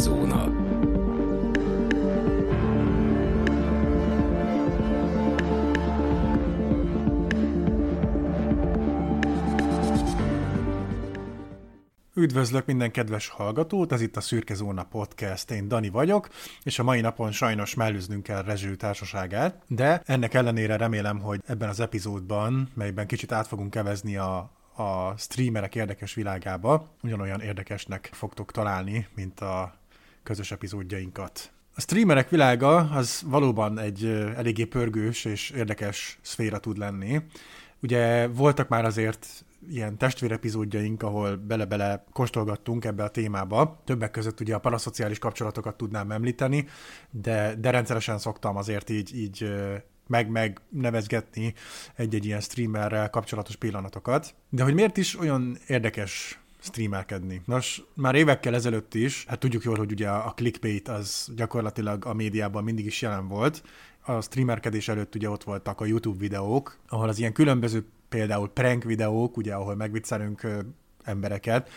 Szürke-zóna. Üdvözlök minden kedves hallgatót, ez itt a Szürke Zóna Podcast, én Dani vagyok, és a mai napon sajnos mellőznünk kell Rezső társaságát, de ennek ellenére remélem, hogy ebben az epizódban, melyben kicsit át fogunk kevezni a, a streamerek érdekes világába, ugyanolyan érdekesnek fogtok találni, mint a közös epizódjainkat. A streamerek világa az valóban egy eléggé pörgős és érdekes szféra tud lenni. Ugye voltak már azért ilyen testvérepizódjaink, ahol bele-bele kóstolgattunk ebbe a témába. Többek között ugye a paraszociális kapcsolatokat tudnám említeni, de, de rendszeresen szoktam azért így, így meg-meg nevezgetni egy-egy ilyen streamerrel kapcsolatos pillanatokat. De hogy miért is olyan érdekes streamelkedni. Nos, már évekkel ezelőtt is, hát tudjuk jól, hogy ugye a clickbait az gyakorlatilag a médiában mindig is jelen volt. A streamerkedés előtt ugye ott voltak a YouTube videók, ahol az ilyen különböző például prank videók, ugye, ahol megviccelünk embereket,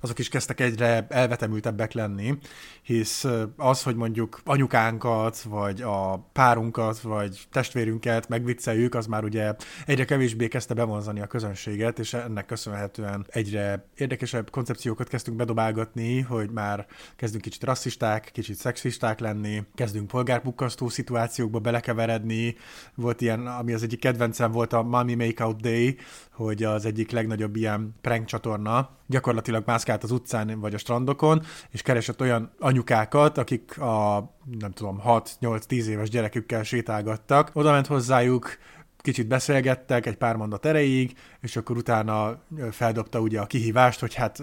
azok is kezdtek egyre elvetemültebbek lenni, hisz az, hogy mondjuk anyukánkat, vagy a párunkat, vagy testvérünket megvicceljük, az már ugye egyre kevésbé kezdte bevonzani a közönséget, és ennek köszönhetően egyre érdekesebb koncepciókat kezdtünk bedobálgatni, hogy már kezdünk kicsit rasszisták, kicsit szexisták lenni, kezdünk polgárpukkasztó szituációkba belekeveredni. Volt ilyen, ami az egyik kedvencem volt a Mommy Makeout Day, hogy az egyik legnagyobb ilyen prank csatorna gyakorlatilag mászkált az utcán vagy a strandokon, és keresett olyan anyukákat, akik a nem tudom, 6-8-10 éves gyerekükkel sétálgattak. Oda ment hozzájuk, kicsit beszélgettek egy pár mondat erejéig, és akkor utána feldobta ugye a kihívást, hogy hát,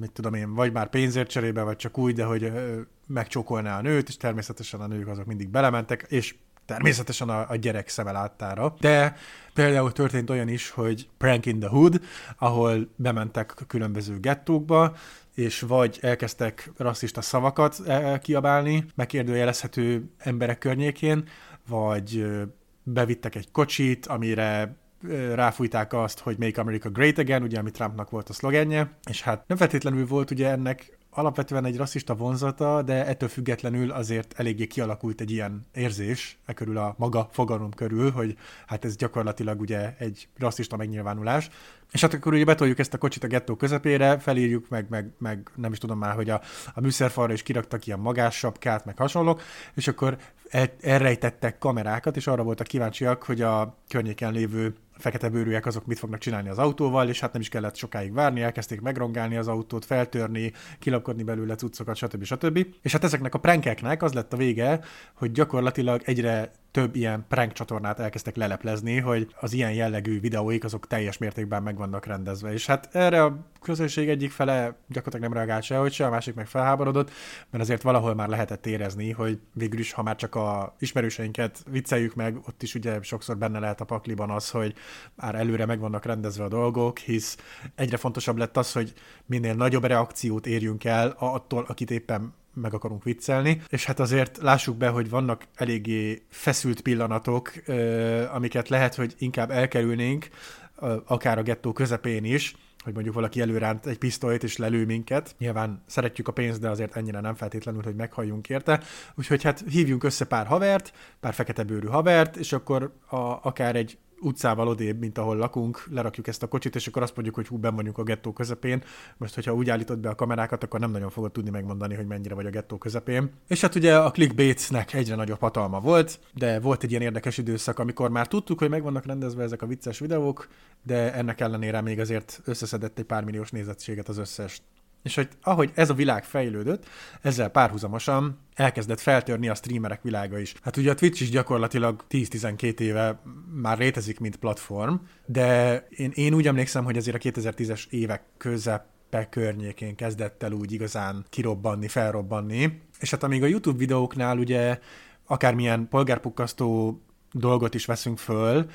mit tudom én, vagy már pénzért cserébe, vagy csak úgy, de hogy megcsókolná a nőt, és természetesen a nők azok mindig belementek, és természetesen a, a gyerek szeme láttára. De például történt olyan is, hogy Prank in the Hood, ahol bementek különböző gettókba, és vagy elkezdtek rasszista szavakat e, kiabálni, megkérdőjelezhető emberek környékén, vagy bevittek egy kocsit, amire ráfújták azt, hogy Make America Great Again, ugye, ami Trumpnak volt a szlogenje, és hát nem feltétlenül volt ugye ennek alapvetően egy rasszista vonzata, de ettől függetlenül azért eléggé kialakult egy ilyen érzés e körül a maga fogalom körül, hogy hát ez gyakorlatilag ugye egy rasszista megnyilvánulás. És hát akkor ugye betoljuk ezt a kocsit a gettó közepére, felírjuk, meg, meg, meg nem is tudom már, hogy a, a műszerfalra is kiraktak ilyen magássapkát, meg hasonlók, és akkor elrejtettek kamerákat, és arra voltak kíváncsiak, hogy a környéken lévő fekete bőrűek azok mit fognak csinálni az autóval, és hát nem is kellett sokáig várni, elkezdték megrongálni az autót, feltörni, kilapkodni belőle cuccokat, stb. stb. És hát ezeknek a prankeknek az lett a vége, hogy gyakorlatilag egyre több ilyen prank csatornát elkezdtek leleplezni, hogy az ilyen jellegű videóik azok teljes mértékben meg vannak rendezve. És hát erre a közönség egyik fele gyakorlatilag nem reagált sehogy se, a másik meg felháborodott, mert azért valahol már lehetett érezni, hogy végül is, ha már csak a ismerőseinket vicceljük meg, ott is ugye sokszor benne lehet a pakliban az, hogy már előre meg vannak rendezve a dolgok, hisz egyre fontosabb lett az, hogy minél nagyobb reakciót érjünk el attól, akit éppen meg akarunk viccelni, és hát azért lássuk be, hogy vannak eléggé feszült pillanatok, amiket lehet, hogy inkább elkerülnénk, akár a gettó közepén is, hogy mondjuk valaki előránt egy pisztolyt és lelő minket. Nyilván szeretjük a pénzt, de azért ennyire nem feltétlenül, hogy meghalljunk érte. Úgyhogy hát hívjunk össze pár havert, pár fekete bőrű havert, és akkor a, akár egy utcával odébb, mint ahol lakunk, lerakjuk ezt a kocsit, és akkor azt mondjuk, hogy hú, ben vagyunk a gettó közepén. Most, hogyha úgy állítod be a kamerákat, akkor nem nagyon fogod tudni megmondani, hogy mennyire vagy a gettó közepén. És hát ugye a clickbaitnek egyre nagyobb hatalma volt, de volt egy ilyen érdekes időszak, amikor már tudtuk, hogy meg vannak rendezve ezek a vicces videók, de ennek ellenére még azért összeszedett egy pár milliós nézettséget az összes és hogy ahogy ez a világ fejlődött, ezzel párhuzamosan elkezdett feltörni a streamerek világa is. Hát ugye a Twitch is gyakorlatilag 10-12 éve már létezik, mint platform, de én, én úgy emlékszem, hogy azért a 2010-es évek közepe környékén kezdett el úgy igazán kirobbanni, felrobbanni. És hát amíg a YouTube videóknál ugye akármilyen polgárpukkasztó dolgot is veszünk föl,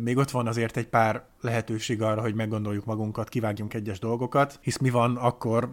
még ott van azért egy pár lehetőség arra, hogy meggondoljuk magunkat, kivágjunk egyes dolgokat, hisz mi van akkor,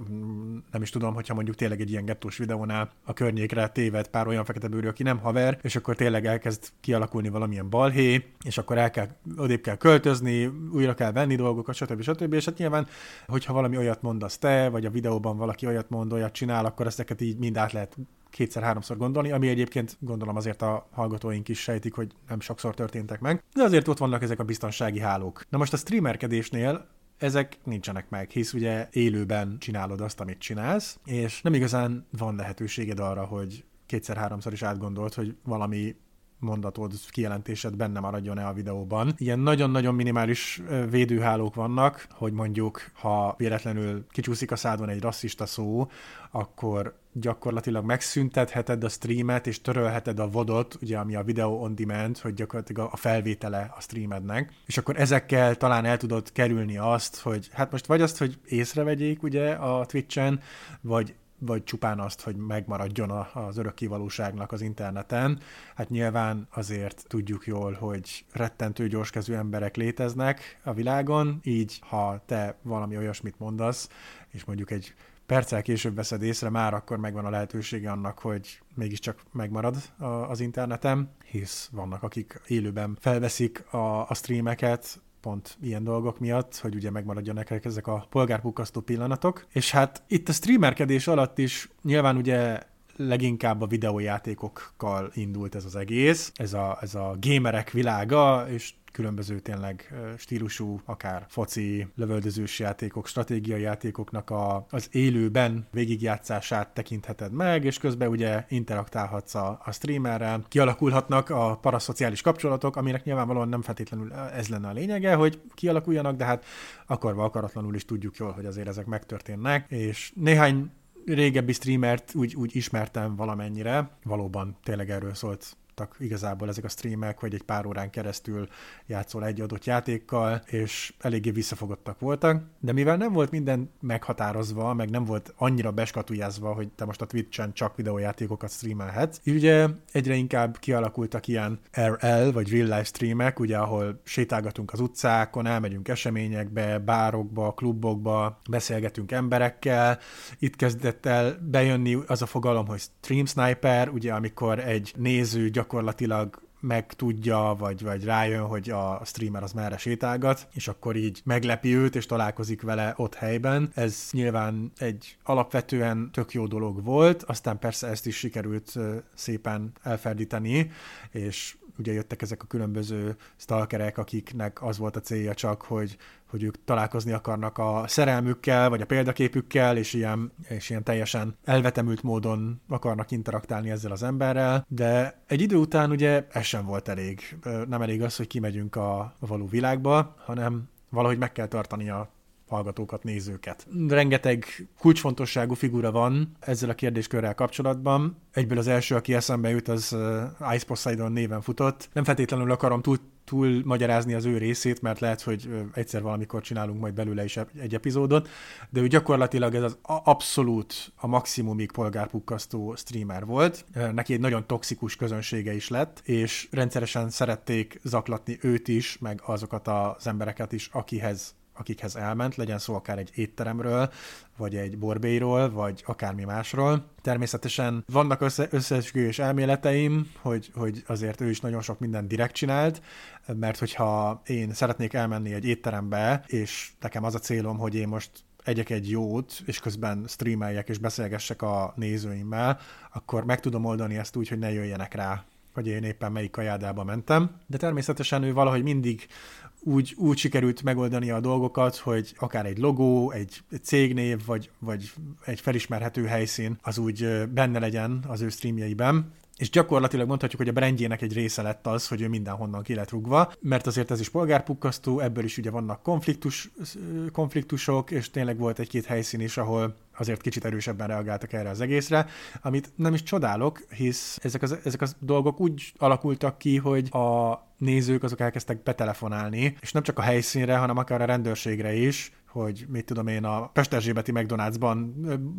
nem is tudom, hogyha mondjuk tényleg egy ilyen gettós videónál a környékre téved pár olyan fekete bőrű, aki nem haver, és akkor tényleg elkezd kialakulni valamilyen balhé, és akkor el kell, odébb kell költözni, újra kell venni dolgokat, stb. stb. És hát nyilván, hogyha valami olyat mondasz te, vagy a videóban valaki olyat mond, olyat csinál, akkor ezeket így mind át lehet kétszer-háromszor gondolni, ami egyébként gondolom azért a hallgatóink is sejtik, hogy nem sokszor történtek meg, de azért ott vannak ezek a biztonsági hálók. Na most a streamerkedésnél ezek nincsenek meg, hisz ugye élőben csinálod azt, amit csinálsz, és nem igazán van lehetőséged arra, hogy kétszer-háromszor is átgondolt, hogy valami mondatod, kijelentésed benne maradjon-e a videóban. Ilyen nagyon-nagyon minimális védőhálók vannak, hogy mondjuk, ha véletlenül kicsúszik a szádon egy rasszista szó, akkor gyakorlatilag megszüntetheted a streamet, és törölheted a vodot, ugye, ami a video on demand, hogy gyakorlatilag a felvétele a streamednek, és akkor ezekkel talán el tudod kerülni azt, hogy hát most vagy azt, hogy észrevegyék ugye a Twitch-en, vagy vagy csupán azt, hogy megmaradjon az örökkévalóságnak az interneten. Hát nyilván azért tudjuk jól, hogy rettentő gyorskezű emberek léteznek a világon, így ha te valami olyasmit mondasz, és mondjuk egy perccel később veszed észre, már akkor megvan a lehetősége annak, hogy mégiscsak megmarad az interneten, hisz vannak, akik élőben felveszik a, a streameket, pont ilyen dolgok miatt, hogy ugye megmaradjanak ezek a polgárpukkasztó pillanatok. És hát itt a streamerkedés alatt is nyilván ugye leginkább a videójátékokkal indult ez az egész, ez a, ez a gamerek világa, és különböző tényleg stílusú, akár foci, lövöldözős játékok, stratégiai játékoknak a, az élőben végigjátszását tekintheted meg, és közben ugye interaktálhatsz a, a streamerrel, kialakulhatnak a paraszociális kapcsolatok, aminek nyilvánvalóan nem feltétlenül ez lenne a lényege, hogy kialakuljanak, de hát akarva akaratlanul is tudjuk jól, hogy azért ezek megtörténnek, és néhány régebbi streamert úgy, úgy ismertem valamennyire, valóban tényleg erről szólt voltak igazából ezek a streamek, hogy egy pár órán keresztül játszol egy adott játékkal, és eléggé visszafogottak voltak, de mivel nem volt minden meghatározva, meg nem volt annyira beskatujázva, hogy te most a Twitch-en csak videójátékokat streamelhetsz, így ugye egyre inkább kialakultak ilyen RL, vagy real life streamek, ugye ahol sétálgatunk az utcákon, elmegyünk eseményekbe, bárokba, klubokba, beszélgetünk emberekkel, itt kezdett el bejönni az a fogalom, hogy stream sniper, ugye amikor egy néző gyakorlatilag gyakorlatilag megtudja, vagy, vagy rájön, hogy a streamer az merre sétálgat, és akkor így meglepi őt, és találkozik vele ott helyben. Ez nyilván egy alapvetően tök jó dolog volt, aztán persze ezt is sikerült szépen elferdíteni, és ugye jöttek ezek a különböző stalkerek, akiknek az volt a célja csak, hogy hogy ők találkozni akarnak a szerelmükkel, vagy a példaképükkel, és ilyen, és ilyen teljesen elvetemült módon akarnak interaktálni ezzel az emberrel, de egy idő után ugye ez sem volt elég. Nem elég az, hogy kimegyünk a, való világba, hanem valahogy meg kell tartani a hallgatókat, nézőket. Rengeteg kulcsfontosságú figura van ezzel a kérdéskörrel kapcsolatban. Egyből az első, aki eszembe jut, az Ice Poseidon néven futott. Nem feltétlenül akarom túl túl magyarázni az ő részét, mert lehet, hogy egyszer valamikor csinálunk majd belőle is egy epizódot, de ő gyakorlatilag ez az abszolút a maximumig polgárpukkasztó streamer volt. Neki egy nagyon toxikus közönsége is lett, és rendszeresen szerették zaklatni őt is, meg azokat az embereket is, akihez akikhez elment, legyen szó akár egy étteremről, vagy egy borbélyról, vagy akármi másról. Természetesen vannak össze, összeesküvés elméleteim, hogy, hogy azért ő is nagyon sok mindent direkt csinált, mert hogyha én szeretnék elmenni egy étterembe, és nekem az a célom, hogy én most egyek egy jót, és közben streameljek és beszélgessek a nézőimmel, akkor meg tudom oldani ezt úgy, hogy ne jöjjenek rá hogy én éppen melyik kajádába mentem. De természetesen ő valahogy mindig úgy, úgy sikerült megoldani a dolgokat, hogy akár egy logó, egy cégnév, vagy, vagy egy felismerhető helyszín, az úgy benne legyen az ő streamjeiben. És gyakorlatilag mondhatjuk, hogy a brandjének egy része lett az, hogy ő mindenhonnan ki lett rúgva, mert azért ez is polgárpukkasztó, ebből is ugye vannak konfliktus, konfliktusok, és tényleg volt egy-két helyszín is, ahol azért kicsit erősebben reagáltak erre az egészre, amit nem is csodálok, hisz ezek az, ezek az dolgok úgy alakultak ki, hogy a nézők azok elkezdtek betelefonálni, és nem csak a helyszínre, hanem akár a rendőrségre is, hogy mit tudom én, a Pesterzsébeti McDonald'sban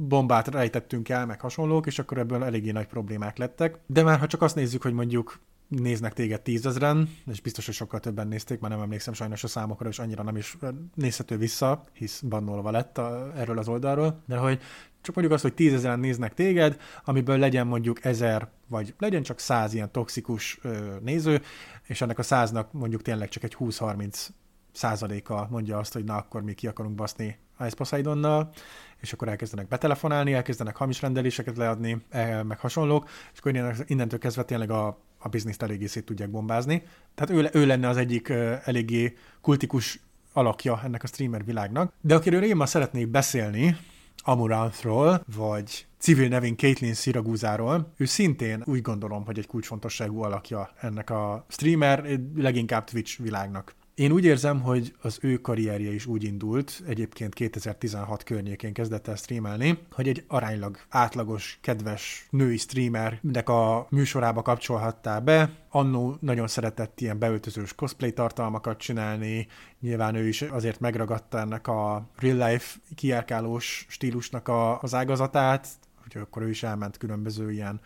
bombát rejtettünk el, meg hasonlók, és akkor ebből eléggé nagy problémák lettek. De már ha csak azt nézzük, hogy mondjuk néznek téged tízezren, és biztos, hogy sokkal többen nézték, már nem emlékszem sajnos a számokra, és annyira nem is nézhető vissza, hisz bannolva lett a, erről az oldalról, de hogy csak mondjuk azt, hogy tízezeren néznek téged, amiből legyen mondjuk ezer, vagy legyen csak száz ilyen toxikus ö, néző, és ennek a száznak mondjuk tényleg csak egy 20-30 százaléka mondja azt, hogy na akkor mi ki akarunk baszni Ice Poseidonnal, és akkor elkezdenek betelefonálni, elkezdenek hamis rendeléseket leadni, e, meg hasonlók, és akkor innentől kezdve tényleg a, a bizniszt eléggé szét tudják bombázni. Tehát ő, ő lenne az egyik eléggé kultikus alakja ennek a streamer világnak. De akiről én ma szeretnék beszélni, Amuranthról, vagy civil nevén Caitlyn Siragúzáról. Ő szintén úgy gondolom, hogy egy kulcsfontosságú alakja ennek a streamer, leginkább Twitch világnak. Én úgy érzem, hogy az ő karrierje is úgy indult, egyébként 2016 környékén kezdett el streamelni, hogy egy aránylag átlagos, kedves női streamernek a műsorába kapcsolhattál be. Annó nagyon szeretett ilyen beöltözős cosplay tartalmakat csinálni, nyilván ő is azért megragadta ennek a real life kiárkálós stílusnak a, az ágazatát, úgyhogy akkor ő is elment különböző ilyen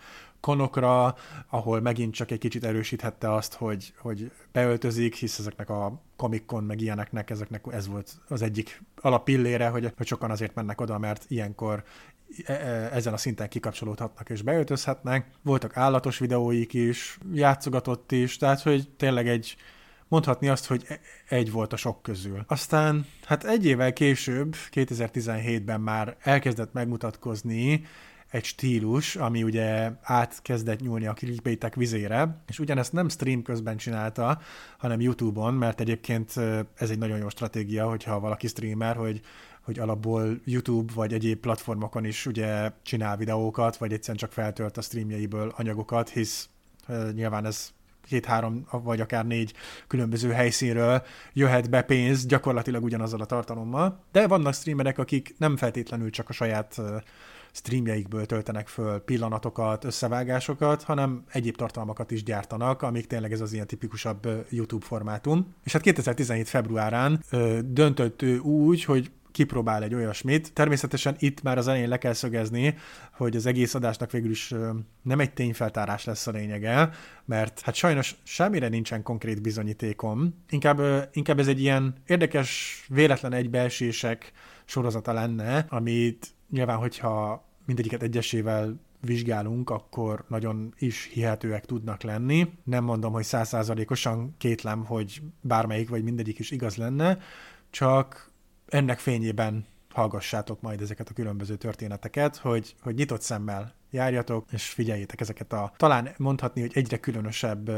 konokra, ahol megint csak egy kicsit erősíthette azt, hogy, hogy beöltözik, hisz ezeknek a komikon meg ilyeneknek, ezeknek ez volt az egyik alapillére, hogy, hogy sokan azért mennek oda, mert ilyenkor e, e, ezen a szinten kikapcsolódhatnak és beöltözhetnek. Voltak állatos videóik is, játszogatott is, tehát hogy tényleg egy, mondhatni azt, hogy e, egy volt a sok közül. Aztán hát egy évvel később, 2017-ben már elkezdett megmutatkozni egy stílus, ami ugye átkezdett nyúlni a clickbaitek vizére, és ugyanezt nem stream közben csinálta, hanem YouTube-on, mert egyébként ez egy nagyon jó stratégia, hogyha valaki streamer, hogy hogy alapból YouTube vagy egyéb platformokon is ugye csinál videókat, vagy egyszerűen csak feltölt a streamjeiből anyagokat, hisz nyilván ez két-három vagy akár négy különböző helyszínről jöhet be pénz gyakorlatilag ugyanazzal a tartalommal. De vannak streamerek, akik nem feltétlenül csak a saját streamjeikből töltenek föl pillanatokat, összevágásokat, hanem egyéb tartalmakat is gyártanak, amik tényleg ez az ilyen tipikusabb YouTube formátum. És hát 2017 februárán ö, döntött ő úgy, hogy kipróbál egy olyasmit. Természetesen itt már az elején le kell szögezni, hogy az egész adásnak végül is nem egy tényfeltárás lesz a lényege, mert hát sajnos semmire nincsen konkrét bizonyítékom. Inkább, inkább ez egy ilyen érdekes, véletlen egybeesések sorozata lenne, amit nyilván, hogyha mindegyiket egyesével vizsgálunk, akkor nagyon is hihetőek tudnak lenni. Nem mondom, hogy százszázalékosan kétlem, hogy bármelyik vagy mindegyik is igaz lenne, csak ennek fényében hallgassátok majd ezeket a különböző történeteket, hogy, hogy nyitott szemmel járjatok, és figyeljétek ezeket a talán mondhatni, hogy egyre különösebb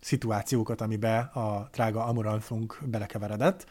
szituációkat, amibe a drága Amuranthunk belekeveredett.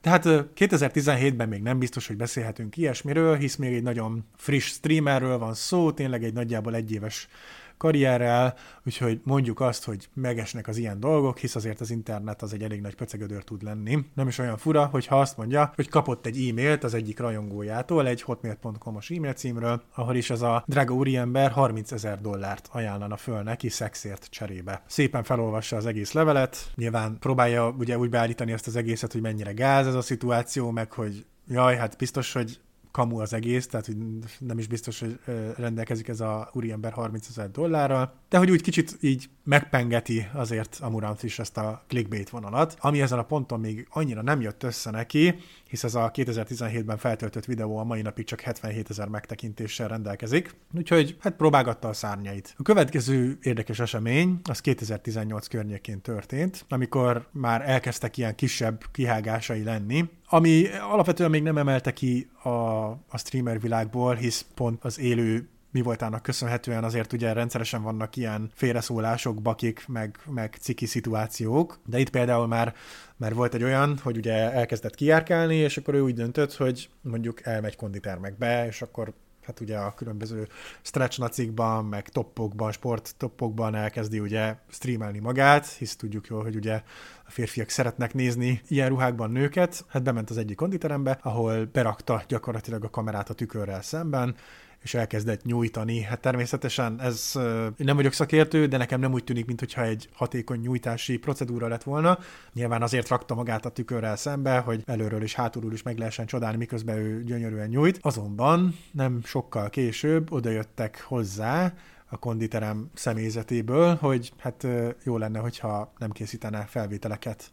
Tehát 2017-ben még nem biztos, hogy beszélhetünk ilyesmiről, hisz még egy nagyon friss streamerről van szó, tényleg egy nagyjából egyéves karrierrel, úgyhogy mondjuk azt, hogy megesnek az ilyen dolgok, hisz azért az internet az egy elég nagy pöcegödör tud lenni. Nem is olyan fura, hogyha azt mondja, hogy kapott egy e-mailt az egyik rajongójától, egy hotmail.com-os e-mail címről, ahol is ez a drága úriember 30 ezer dollárt ajánlana föl neki szexért cserébe. Szépen felolvassa az egész levelet, nyilván próbálja ugye úgy beállítani ezt az egészet, hogy mennyire gáz ez a szituáció, meg hogy jaj, hát biztos, hogy kamu az egész, tehát hogy nem is biztos, hogy rendelkezik ez a úriember 30 ezer dollárral, de hogy úgy kicsit így megpengeti azért Amurant is ezt a clickbait vonalat, ami ezen a ponton még annyira nem jött össze neki, hisz ez a 2017-ben feltöltött videó a mai napig csak 77 ezer megtekintéssel rendelkezik, úgyhogy hát próbálgatta a szárnyait. A következő érdekes esemény az 2018 környékén történt, amikor már elkezdtek ilyen kisebb kihágásai lenni, ami alapvetően még nem emelte ki a, a streamer világból, hisz pont az élő mi voltának köszönhetően azért ugye rendszeresen vannak ilyen félreszólások, bakik, meg, meg ciki szituációk, de itt például már, már volt egy olyan, hogy ugye elkezdett kijárkálni, és akkor ő úgy döntött, hogy mondjuk elmegy konditermekbe, és akkor hát ugye a különböző stretch nacikban, meg toppokban, sport toppokban elkezdi ugye streamelni magát, hisz tudjuk jól, hogy ugye a férfiak szeretnek nézni ilyen ruhákban nőket. Hát bement az egyik konditerembe, ahol berakta gyakorlatilag a kamerát a tükörrel szemben, és elkezdett nyújtani. Hát természetesen ez, nem vagyok szakértő, de nekem nem úgy tűnik, mintha egy hatékony nyújtási procedúra lett volna. Nyilván azért rakta magát a tükörrel szembe, hogy előről és hátulról is meg lehessen csodálni, miközben ő gyönyörűen nyújt. Azonban nem sokkal később odajöttek hozzá a konditerem személyzetéből, hogy hát jó lenne, hogyha nem készítene felvételeket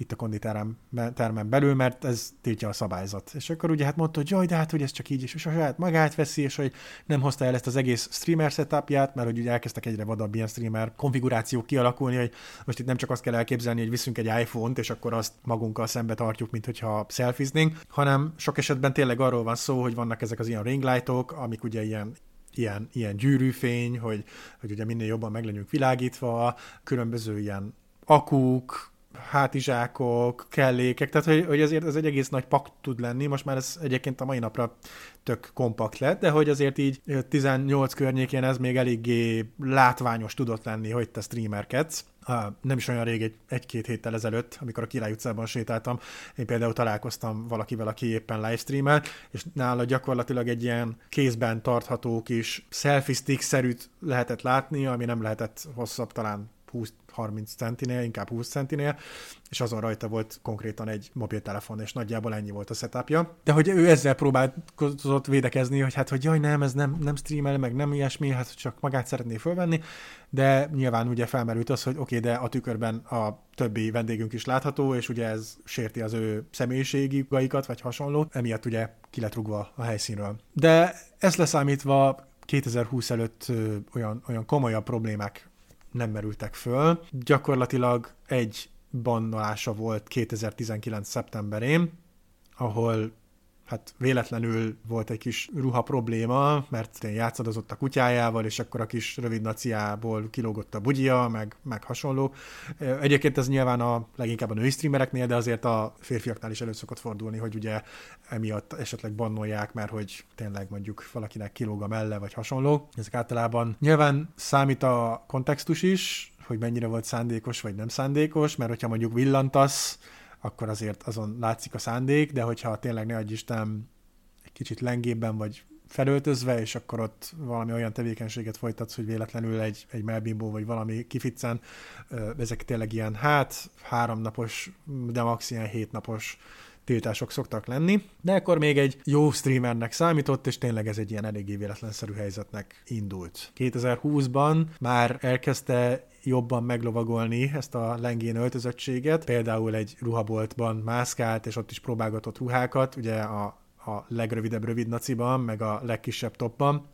itt a konditerem termen belül, mert ez tiltja a szabályzat. És akkor ugye hát mondta, hogy jaj, de hát hogy ez csak így is, és a saját magát veszi, és hogy nem hozta el ezt az egész streamer setupját, mert hogy ugye elkezdtek egyre vadabb ilyen streamer konfigurációk kialakulni, hogy most itt nem csak azt kell elképzelni, hogy viszünk egy iPhone-t, és akkor azt magunkkal szembe tartjuk, mint hogyha selfiznénk, hanem sok esetben tényleg arról van szó, hogy vannak ezek az ilyen ringlightok, amik ugye ilyen ilyen, ilyen gyűrűfény, hogy, hogy ugye minél jobban meg legyünk világítva, különböző ilyen akuk, hátizsákok, kellékek, tehát hogy, hogy azért ez egy egész nagy pak tud lenni, most már ez egyébként a mai napra tök kompakt lett, de hogy azért így 18 környékén ez még eléggé látványos tudott lenni, hogy te streamerkedsz. Nem is olyan rég, egy, egy-két héttel ezelőtt, amikor a Király utcában sétáltam, én például találkoztam valakivel, aki éppen livestreamel, és nála gyakorlatilag egy ilyen kézben tartható kis selfie stick-szerűt lehetett látni, ami nem lehetett hosszabb, talán 20-30 centinél, inkább 20 centinél, és azon rajta volt konkrétan egy mobiltelefon, és nagyjából ennyi volt a setupja. De hogy ő ezzel próbálkozott védekezni, hogy hát, hogy jaj, nem, ez nem, nem streamel, meg nem ilyesmi, hát csak magát szeretné fölvenni, de nyilván ugye felmerült az, hogy oké, okay, de a tükörben a többi vendégünk is látható, és ugye ez sérti az ő személyiségi gaikat, vagy hasonló, emiatt ugye ki lett rugva a helyszínről. De ezt leszámítva 2020 előtt olyan, olyan komolyabb problémák nem merültek föl. Gyakorlatilag egy bannolása volt 2019. szeptemberén, ahol hát véletlenül volt egy kis ruha probléma, mert játszadozott a kutyájával, és akkor a kis rövid naciából kilógott a bugyia, meg, meg hasonló. Egyébként ez nyilván a leginkább a női streamereknél, de azért a férfiaknál is elő szokott fordulni, hogy ugye emiatt esetleg bannolják, mert hogy tényleg mondjuk valakinek kilóg a melle, vagy hasonló. Ezek általában nyilván számít a kontextus is, hogy mennyire volt szándékos, vagy nem szándékos, mert hogyha mondjuk villantasz, akkor azért azon látszik a szándék, de hogyha tényleg ne adj Isten egy kicsit lengébben vagy felöltözve, és akkor ott valami olyan tevékenységet folytatsz, hogy véletlenül egy, egy melbimbó vagy valami kificcen, ezek tényleg ilyen hát háromnapos, de max. ilyen hétnapos tiltások szoktak lenni, de akkor még egy jó streamernek számított, és tényleg ez egy ilyen eléggé véletlenszerű helyzetnek indult. 2020-ban már elkezdte jobban meglovagolni ezt a lengén öltözöttséget. Például egy ruhaboltban mászkált, és ott is próbálgatott ruhákat, ugye a, a legrövidebb rövid naciban, meg a legkisebb topban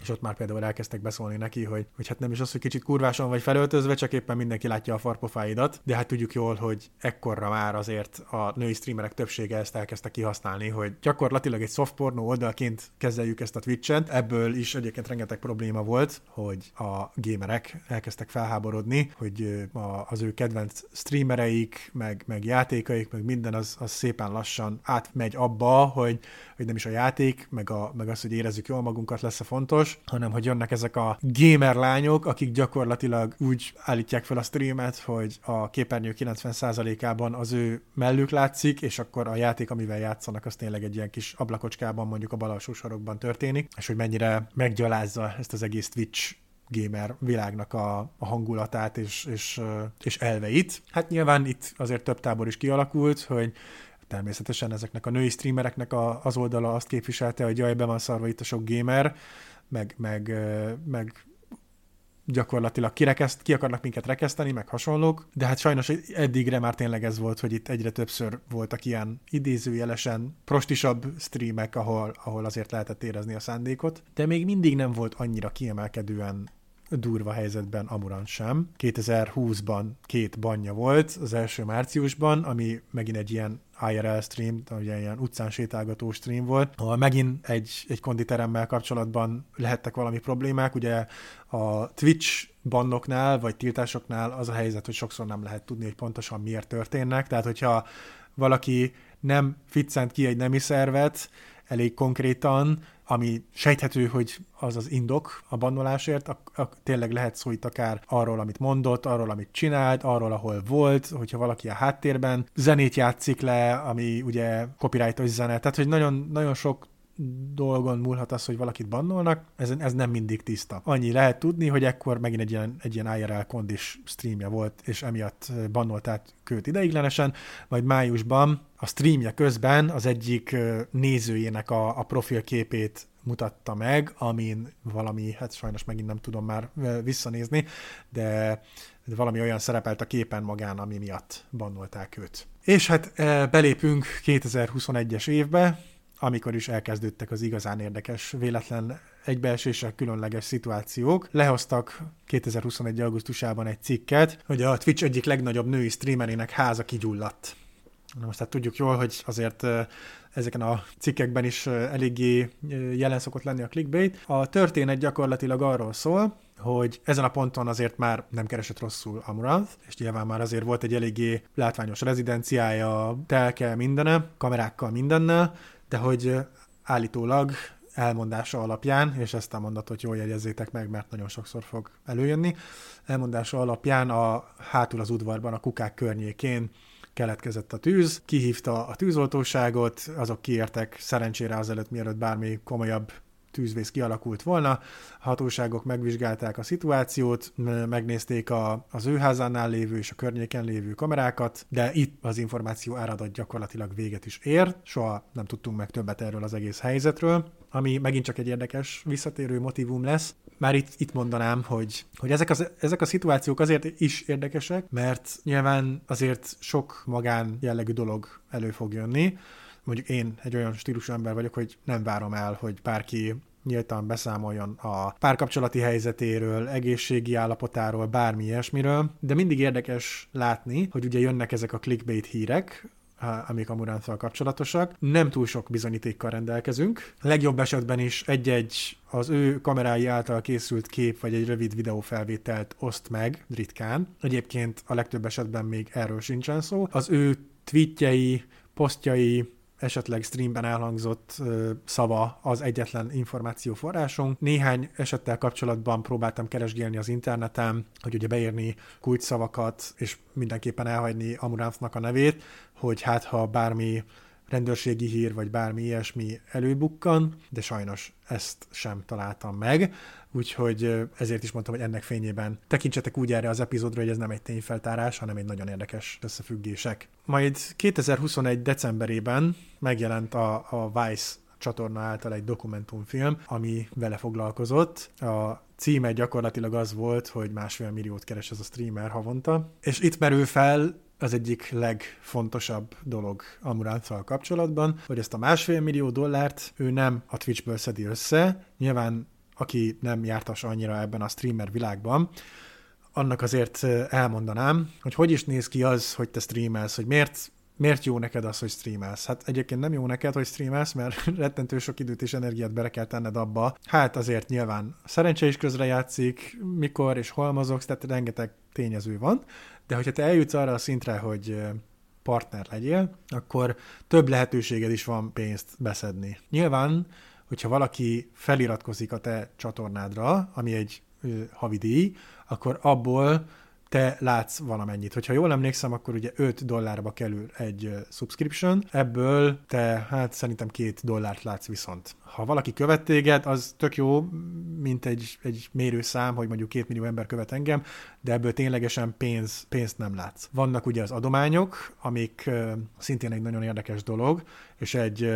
és ott már például elkezdtek beszólni neki, hogy, hogy hát nem is az, hogy kicsit kurváson vagy felöltözve, csak éppen mindenki látja a farpofáidat, de hát tudjuk jól, hogy ekkorra már azért a női streamerek többsége ezt elkezdte kihasználni, hogy gyakorlatilag egy soft porno oldalként kezeljük ezt a Twitch-et. Ebből is egyébként rengeteg probléma volt, hogy a gamerek elkezdtek felháborodni, hogy az ő kedvenc streamereik, meg, meg játékaik, meg minden az, az szépen lassan átmegy abba, hogy, hogy nem is a játék, meg, a, meg az, hogy érezzük jól magunkat lesz a fontos, játékos, hanem hogy jönnek ezek a gamer lányok, akik gyakorlatilag úgy állítják fel a streamet, hogy a képernyő 90%-ában az ő mellük látszik, és akkor a játék, amivel játszanak, az tényleg egy ilyen kis ablakocskában, mondjuk a bal alsó sarokban történik, és hogy mennyire meggyalázza ezt az egész Twitch gamer világnak a, a hangulatát és, és, és elveit. Hát nyilván itt azért több tábor is kialakult, hogy természetesen ezeknek a női streamereknek a, az oldala azt képviselte, hogy jaj, be van szarva itt a sok gamer, meg, meg, meg gyakorlatilag kirekeszt, ki akarnak minket rekeszteni, meg hasonlók, de hát sajnos eddigre már tényleg ez volt, hogy itt egyre többször voltak ilyen idézőjelesen prostisabb streamek, ahol, ahol azért lehetett érezni a szándékot, de még mindig nem volt annyira kiemelkedően durva helyzetben Amuran sem. 2020-ban két banja volt, az első márciusban, ami megint egy ilyen IRL stream, ugye ilyen utcán sétálgató stream volt, ahol megint egy, egy konditeremmel kapcsolatban lehettek valami problémák, ugye a Twitch bannoknál, vagy tiltásoknál az a helyzet, hogy sokszor nem lehet tudni, hogy pontosan miért történnek, tehát hogyha valaki nem ficcent ki egy nemi szervet, elég konkrétan, ami sejthető, hogy az az indok a bannolásért, a, a, tényleg lehet szó itt akár arról, amit mondott, arról, amit csinált, arról, ahol volt, hogyha valaki a háttérben zenét játszik le, ami ugye copyrightos zene, tehát hogy nagyon, nagyon sok dolgon múlhat az, hogy valakit bannolnak, ez, ez nem mindig tiszta. Annyi lehet tudni, hogy ekkor megint egy ilyen, egy ilyen IRL kondis streamje volt, és emiatt bannolták őt ideiglenesen, majd májusban a streamje közben az egyik nézőjének a, a profilképét mutatta meg, amin valami, hát sajnos megint nem tudom már visszanézni, de valami olyan szerepelt a képen magán, ami miatt bannolták őt. És hát belépünk 2021-es évbe, amikor is elkezdődtek az igazán érdekes, véletlen egybeesések, különleges szituációk. Lehoztak 2021. augusztusában egy cikket, hogy a Twitch egyik legnagyobb női streamerének háza kigyulladt. Na most hát tudjuk jól, hogy azért ezeken a cikkekben is eléggé jelen szokott lenni a clickbait. A történet gyakorlatilag arról szól, hogy ezen a ponton azért már nem keresett rosszul Amuranth, és nyilván már azért volt egy eléggé látványos rezidenciája, telke, mindene, kamerákkal mindennel, de hogy állítólag elmondása alapján, és ezt a mondatot jól jegyezzétek meg, mert nagyon sokszor fog előjönni, elmondása alapján a hátul az udvarban, a kukák környékén keletkezett a tűz, kihívta a tűzoltóságot, azok kiértek szerencsére azelőtt, mielőtt bármi komolyabb tűzvész kialakult volna. Hatóságok megvizsgálták a szituációt, megnézték a, az ő házánál lévő és a környéken lévő kamerákat, de itt az információ áradat gyakorlatilag véget is ér. Soha nem tudtunk meg többet erről az egész helyzetről, ami megint csak egy érdekes visszatérő motivum lesz. Már itt, itt mondanám, hogy, hogy ezek, az, ezek a szituációk azért is érdekesek, mert nyilván azért sok magán jellegű dolog elő fog jönni, mondjuk én egy olyan stílusú ember vagyok, hogy nem várom el, hogy bárki nyíltan beszámoljon a párkapcsolati helyzetéről, egészségi állapotáról, bármi ilyesmiről, de mindig érdekes látni, hogy ugye jönnek ezek a clickbait hírek, amik a Muránszal kapcsolatosak. Nem túl sok bizonyítékkal rendelkezünk. Legjobb esetben is egy-egy az ő kamerái által készült kép vagy egy rövid videófelvételt oszt meg ritkán. Egyébként a legtöbb esetben még erről sincsen szó. Az ő tweetjei, posztjai, esetleg streamben elhangzott ö, szava az egyetlen információforrásunk. Néhány esettel kapcsolatban próbáltam keresgélni az interneten, hogy ugye beírni kulcsszavakat, és mindenképpen elhagyni Amuránfnak a nevét, hogy hát ha bármi rendőrségi hír, vagy bármi ilyesmi előbukkan, de sajnos ezt sem találtam meg, úgyhogy ezért is mondtam, hogy ennek fényében tekintsetek úgy erre az epizódra, hogy ez nem egy tényfeltárás, hanem egy nagyon érdekes összefüggések. Majd 2021. decemberében megjelent a, a Vice csatorna által egy dokumentumfilm, ami vele foglalkozott. A címe gyakorlatilag az volt, hogy másfél milliót keres ez a streamer havonta, és itt merül fel az egyik legfontosabb dolog Amuránszal kapcsolatban, hogy ezt a másfél millió dollárt ő nem a Twitchből szedi össze, nyilván aki nem jártas annyira ebben a streamer világban, annak azért elmondanám, hogy hogy is néz ki az, hogy te streamelsz, hogy miért miért jó neked az, hogy streamelsz? Hát egyébként nem jó neked, hogy streamelsz, mert rettentő sok időt és energiát bele kell tenned abba. Hát azért nyilván szerencse is közre játszik, mikor és hol mozogsz, tehát rengeteg tényező van, de hogyha te eljutsz arra a szintre, hogy partner legyél, akkor több lehetőséged is van pénzt beszedni. Nyilván, hogyha valaki feliratkozik a te csatornádra, ami egy havi díj, akkor abból te látsz valamennyit. Hogyha jól emlékszem, akkor ugye 5 dollárba kerül egy subscription, ebből te hát szerintem 2 dollárt látsz viszont. Ha valaki követ téged, az tök jó, mint egy, egy mérőszám, hogy mondjuk 2 millió ember követ engem, de ebből ténylegesen pénz, pénzt nem látsz. Vannak ugye az adományok, amik szintén egy nagyon érdekes dolog, és egy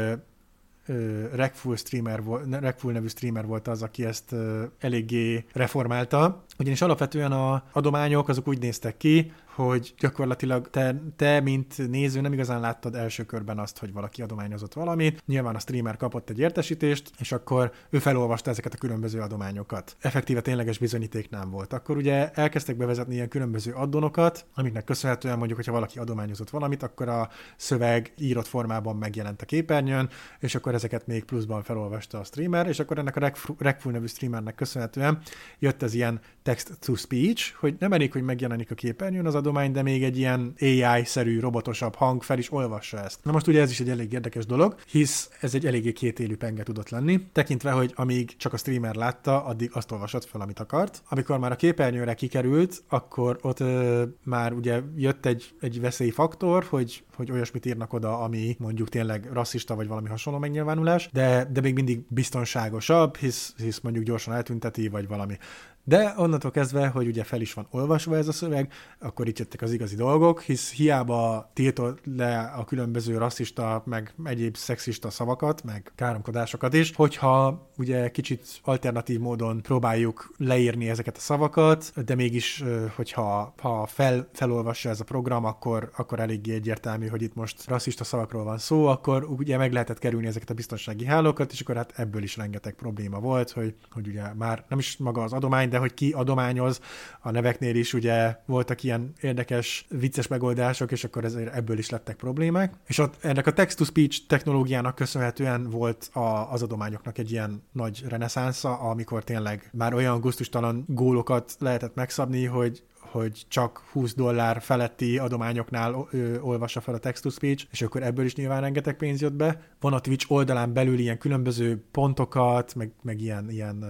Rekful streamer Rekful nevű streamer volt az, aki ezt eléggé reformálta, ugyanis alapvetően a adományok azok úgy néztek ki, hogy gyakorlatilag te, te, mint néző nem igazán láttad első körben azt, hogy valaki adományozott valamit. Nyilván a streamer kapott egy értesítést, és akkor ő felolvasta ezeket a különböző adományokat. Effektíve tényleges bizonyíték nem volt. Akkor ugye elkezdtek bevezetni ilyen különböző addonokat, amiknek köszönhetően mondjuk, hogyha valaki adományozott valamit, akkor a szöveg írott formában megjelent a képernyőn, és akkor ezeket még pluszban felolvasta a streamer, és akkor ennek a Rekful nevű streamernek köszönhetően jött ez ilyen text to speech, hogy nem elég, hogy megjelenik a képernyőn az adomány, de még egy ilyen AI-szerű, robotosabb hang fel is olvassa ezt. Na most ugye ez is egy elég érdekes dolog, hisz ez egy eléggé kétélű penge tudott lenni, tekintve, hogy amíg csak a streamer látta, addig azt olvasott fel, amit akart. Amikor már a képernyőre kikerült, akkor ott ö, már ugye jött egy, egy veszélyfaktor, hogy, hogy olyasmit írnak oda, ami mondjuk tényleg rasszista vagy valami hasonló megnyilvánulás, de, de még mindig biztonságosabb, hisz, hisz mondjuk gyorsan eltünteti, vagy valami. De onnantól kezdve, hogy ugye fel is van olvasva ez a szöveg, akkor itt jöttek az igazi dolgok, hisz hiába tiltott le a különböző rasszista, meg egyéb szexista szavakat, meg káromkodásokat is, hogyha ugye kicsit alternatív módon próbáljuk leírni ezeket a szavakat, de mégis, hogyha ha fel, felolvassa ez a program, akkor, akkor eléggé egyértelmű, hogy itt most rasszista szavakról van szó, akkor ugye meg lehetett kerülni ezeket a biztonsági hálókat, és akkor hát ebből is rengeteg probléma volt, hogy, hogy ugye már nem is maga az adomány, de hogy ki adományoz. A neveknél is ugye voltak ilyen érdekes, vicces megoldások, és akkor ezért ebből is lettek problémák. És ott ennek a text-to-speech technológiának köszönhetően volt a, az adományoknak egy ilyen nagy reneszánsza, amikor tényleg már olyan gusztustalan gólokat lehetett megszabni, hogy hogy csak 20 dollár feletti adományoknál ö, olvassa fel a text-to-speech, és akkor ebből is nyilván rengeteg pénz jött be. Van a Twitch oldalán belül ilyen különböző pontokat, meg, meg ilyen, ilyen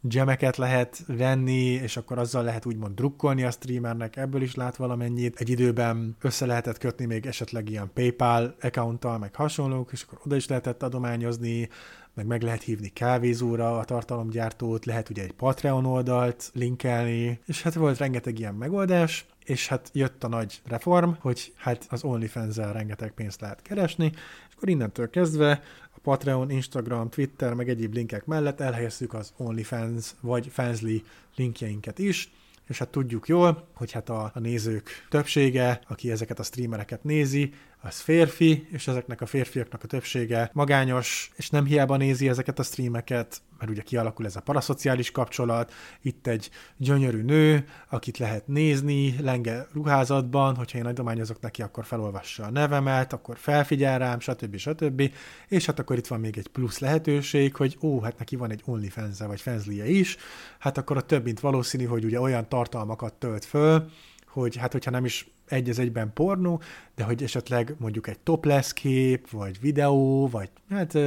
gemeket lehet venni, és akkor azzal lehet úgymond drukkolni a streamernek, ebből is lát valamennyit. Egy időben össze lehetett kötni még esetleg ilyen PayPal accounttal, meg hasonlók, és akkor oda is lehetett adományozni, meg meg lehet hívni kávézóra a tartalomgyártót, lehet ugye egy Patreon oldalt linkelni, és hát volt rengeteg ilyen megoldás, és hát jött a nagy reform, hogy hát az OnlyFans-el rengeteg pénzt lehet keresni, és akkor innentől kezdve Patreon, Instagram, Twitter, meg egyéb linkek mellett elhelyezzük az OnlyFans vagy Fansly linkjeinket is, és hát tudjuk jól, hogy hát a, a nézők többsége, aki ezeket a streamereket nézi, az férfi, és ezeknek a férfiaknak a többsége magányos, és nem hiába nézi ezeket a streameket, mert ugye kialakul ez a paraszociális kapcsolat, itt egy gyönyörű nő, akit lehet nézni lenge ruházatban, hogyha én adományozok neki, akkor felolvassa a nevemet, akkor felfigyel rám, stb. stb. És hát akkor itt van még egy plusz lehetőség, hogy ó, hát neki van egy onlyfans vagy fanslie is, hát akkor a több mint valószínű, hogy ugye olyan tartalmakat tölt föl, hogy hát hogyha nem is egy az egyben pornó, de hogy esetleg mondjuk egy topless kép, vagy videó, vagy hát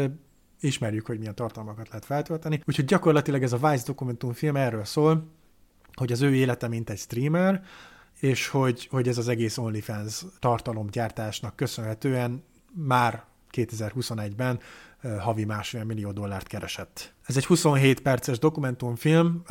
ismerjük, hogy milyen tartalmakat lehet feltölteni. Úgyhogy gyakorlatilag ez a Vice dokumentumfilm erről szól, hogy az ő élete mint egy streamer, és hogy, hogy ez az egész OnlyFans tartalomgyártásnak köszönhetően már 2021-ben havi másfél millió dollárt keresett. Ez egy 27 perces dokumentumfilm,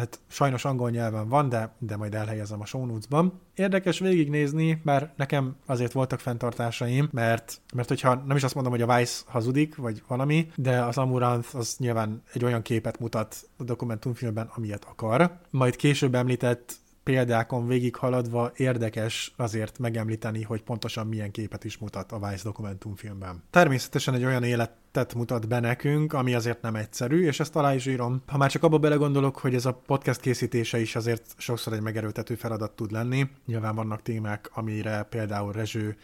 hát sajnos angol nyelven van, de, de majd elhelyezem a show notes-ban. Érdekes végignézni, bár nekem azért voltak fenntartásaim, mert, mert hogyha nem is azt mondom, hogy a Vice hazudik, vagy valami, de az Amuranth az nyilván egy olyan képet mutat a dokumentumfilmben, amilyet akar. Majd később említett példákon végighaladva érdekes azért megemlíteni, hogy pontosan milyen képet is mutat a Vice dokumentumfilmben. Természetesen egy olyan életet mutat be nekünk, ami azért nem egyszerű, és ezt alá is írom. Ha már csak abba belegondolok, hogy ez a podcast készítése is azért sokszor egy megerőtető feladat tud lenni. Nyilván vannak témák, amire például Rezső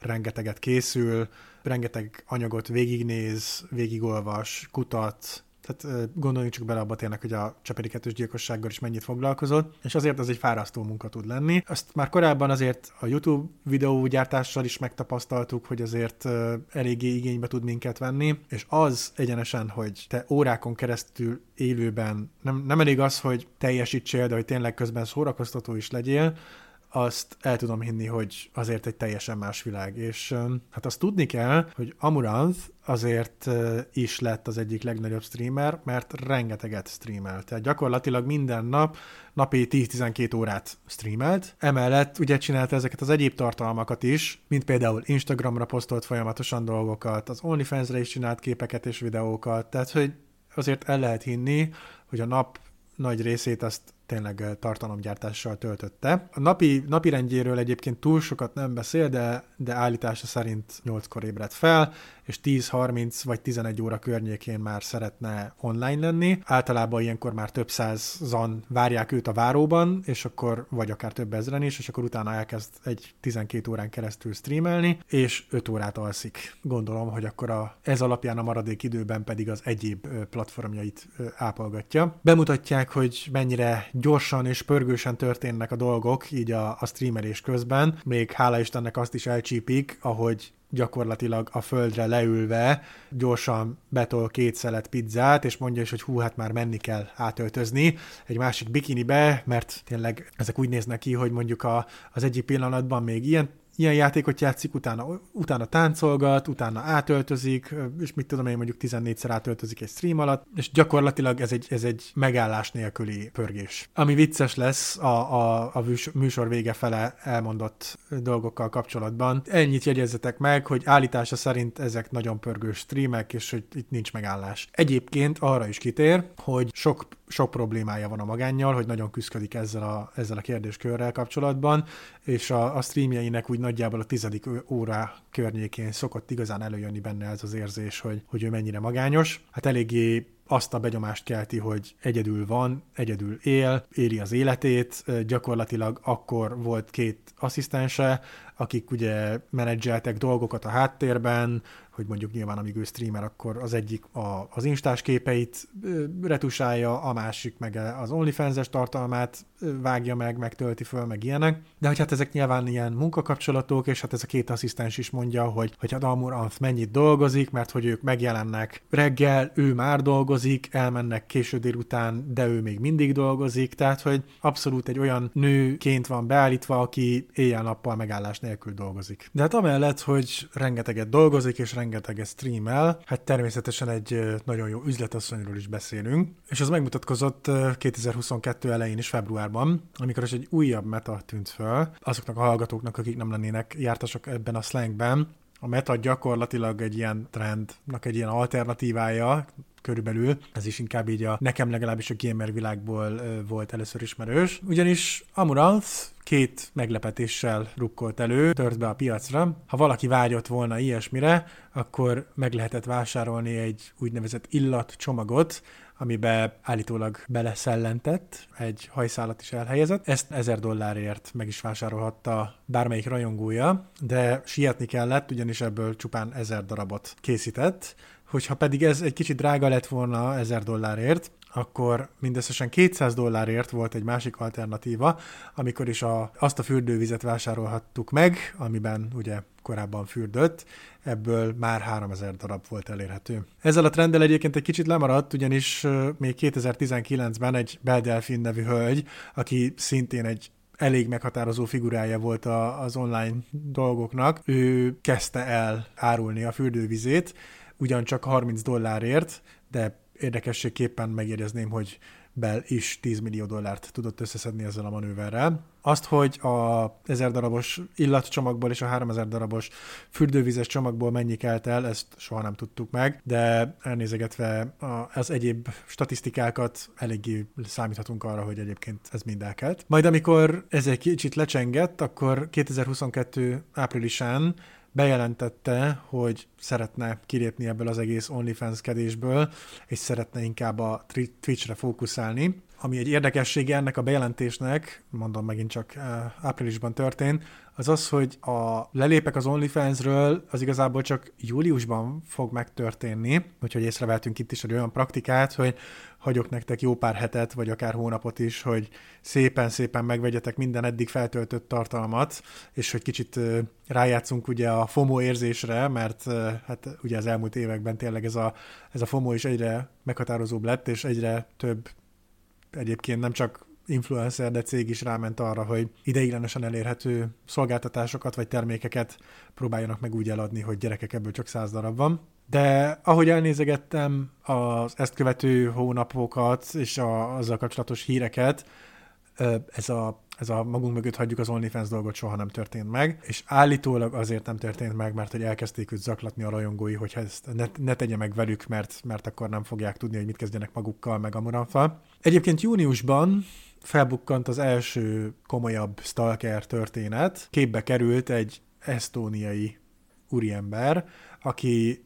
rengeteget készül, rengeteg anyagot végignéz, végigolvas, kutat, tehát gondoljunk csak bele abba tényleg, hogy a Cseperi kettős gyilkossággal is mennyit foglalkozott, és azért az egy fárasztó munka tud lenni. Azt már korábban azért a YouTube videógyártással is megtapasztaltuk, hogy azért eléggé igénybe tud minket venni, és az egyenesen, hogy te órákon keresztül élőben nem, nem elég az, hogy teljesítsél, de hogy tényleg közben szórakoztató is legyél, azt el tudom hinni, hogy azért egy teljesen más világ. És hát azt tudni kell, hogy Amuranth azért is lett az egyik legnagyobb streamer, mert rengeteget streamelt. Tehát gyakorlatilag minden nap napi 10-12 órát streamelt. Emellett ugye csinálta ezeket az egyéb tartalmakat is, mint például Instagramra posztolt folyamatosan dolgokat, az OnlyFans-re is csinált képeket és videókat, tehát hogy azért el lehet hinni, hogy a nap nagy részét azt tényleg tartalomgyártással töltötte. A napi, napi rendjéről egyébként túl sokat nem beszél, de, de állítása szerint 8-kor ébredt fel, és 10-30 vagy 11 óra környékén már szeretne online lenni. Általában ilyenkor már több százan várják őt a váróban, és akkor vagy akár több ezren is, és akkor utána elkezd egy 12 órán keresztül streamelni, és 5 órát alszik. Gondolom, hogy akkor a, ez alapján a maradék időben pedig az egyéb platformjait ápolgatja. Bemutatják, hogy mennyire gyorsan és pörgősen történnek a dolgok, így a, a streamelés közben. Még hála Istennek azt is elcsípik, ahogy gyakorlatilag a földre leülve gyorsan betol két szelet pizzát, és mondja is, hogy hú, hát már menni kell átöltözni egy másik bikinibe, mert tényleg ezek úgy néznek ki, hogy mondjuk a, az egyik pillanatban még ilyen ilyen játékot játszik, utána, utána táncolgat, utána átöltözik, és mit tudom én, mondjuk 14-szer átöltözik egy stream alatt, és gyakorlatilag ez egy, ez egy megállás nélküli pörgés. Ami vicces lesz a, a, a műsor vége fele elmondott dolgokkal kapcsolatban. Ennyit jegyezzetek meg, hogy állítása szerint ezek nagyon pörgős streamek, és hogy itt nincs megállás. Egyébként arra is kitér, hogy sok sok problémája van a magánnyal, hogy nagyon küzdik ezzel a, ezzel a kérdéskörrel kapcsolatban, és a, a streamjeinek úgy nagyjából a tizedik óra környékén szokott igazán előjönni benne ez az érzés, hogy, hogy ő mennyire magányos. Hát eléggé azt a begyomást kelti, hogy egyedül van, egyedül él, éli az életét, gyakorlatilag akkor volt két asszisztense, akik ugye menedzseltek dolgokat a háttérben, hogy mondjuk nyilván amíg ő streamer, akkor az egyik a, az instás képeit retusálja, a másik meg az OnlyFans-es tartalmát vágja meg, megtölti föl, meg ilyenek. De hogy hát ezek nyilván ilyen munkakapcsolatok, és hát ez a két asszisztens is mondja, hogy, hogy hát Amur Anth mennyit dolgozik, mert hogy ők megjelennek reggel, ő már dolgozik, elmennek késő délután, de ő még mindig dolgozik, tehát hogy abszolút egy olyan nőként van beállítva, aki éjjel-nappal megállás nélkül dolgozik. De hát amellett, hogy rengeteget dolgozik, és rengeteget streamel, hát természetesen egy nagyon jó üzletasszonyról is beszélünk, és az megmutatkozott 2022 elején is februárban, amikor is egy újabb meta tűnt föl, azoknak a hallgatóknak, akik nem lennének jártasak ebben a slangben, a meta gyakorlatilag egy ilyen trendnak egy ilyen alternatívája, körülbelül. Ez is inkább így a nekem legalábbis a gamer világból volt először ismerős. Ugyanis Amuranth két meglepetéssel rukkolt elő, tört be a piacra. Ha valaki vágyott volna ilyesmire, akkor meg lehetett vásárolni egy úgynevezett illatcsomagot, amibe állítólag beleszellentett, egy hajszálat is elhelyezett. Ezt 1000 dollárért meg is vásárolhatta bármelyik rajongója, de sietni kellett, ugyanis ebből csupán 1000 darabot készített. Hogyha pedig ez egy kicsit drága lett volna 1000 dollárért, akkor mindösszesen 200 dollárért volt egy másik alternatíva, amikor is a, azt a fürdővizet vásárolhattuk meg, amiben ugye korábban fürdött, ebből már 3000 darab volt elérhető. Ezzel a trenddel egyébként egy kicsit lemaradt, ugyanis még 2019-ben egy Beldelfin nevű hölgy, aki szintén egy elég meghatározó figurája volt a, az online dolgoknak, ő kezdte el árulni a fürdővizét, ugyancsak 30 dollárért, de érdekességképpen megjegyezném, hogy Bell is 10 millió dollárt tudott összeszedni ezzel a manőverrel. Azt, hogy a 1000 darabos illatcsomagból és a 3000 darabos fürdővízes csomagból mennyi kelt el, ezt soha nem tudtuk meg, de elnézegetve az egyéb statisztikákat eléggé számíthatunk arra, hogy egyébként ez mind elkelt. Majd amikor ez egy kicsit lecsengett, akkor 2022 áprilisán bejelentette, hogy szeretne kilépni ebből az egész OnlyFans-kedésből, és szeretne inkább a Twitch-re fókuszálni. Ami egy érdekessége ennek a bejelentésnek, mondom megint csak uh, áprilisban történt, az az, hogy a lelépek az OnlyFans-ről, az igazából csak júliusban fog megtörténni, úgyhogy észrevehetünk itt is egy olyan praktikát, hogy hagyok nektek jó pár hetet, vagy akár hónapot is, hogy szépen-szépen megvegyetek minden eddig feltöltött tartalmat, és hogy kicsit rájátszunk ugye a FOMO érzésre, mert hát ugye az elmúlt években tényleg ez a, ez a FOMO is egyre meghatározóbb lett, és egyre több egyébként nem csak influencer, de cég is ráment arra, hogy ideiglenesen elérhető szolgáltatásokat vagy termékeket próbáljanak meg úgy eladni, hogy gyerekek ebből csak száz darab van. De ahogy elnézegettem az ezt követő hónapokat és a, azzal kapcsolatos híreket, ez a, ez a magunk mögött hagyjuk az OnlyFans dolgot soha nem történt meg, és állítólag azért nem történt meg, mert hogy elkezdték őt zaklatni a rajongói, hogy ezt ne, ne tegye meg velük, mert, mert akkor nem fogják tudni, hogy mit kezdjenek magukkal, meg a muranfal. Egyébként júniusban felbukkant az első komolyabb stalker történet. Képbe került egy esztóniai úriember, aki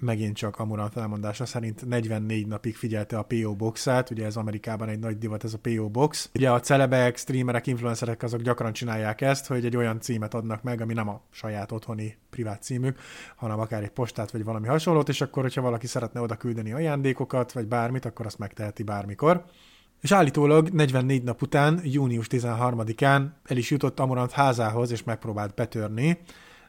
megint csak Amuran felmondása szerint 44 napig figyelte a PO Boxát, ugye ez Amerikában egy nagy divat ez a PO Box. Ugye a celebek, streamerek, influencerek azok gyakran csinálják ezt, hogy egy olyan címet adnak meg, ami nem a saját otthoni privát címük, hanem akár egy postát vagy valami hasonlót, és akkor, hogyha valaki szeretne oda küldeni ajándékokat, vagy bármit, akkor azt megteheti bármikor És állítólag 44 nap után, június 13-án el is jutott Amorant házához, és megpróbált betörni.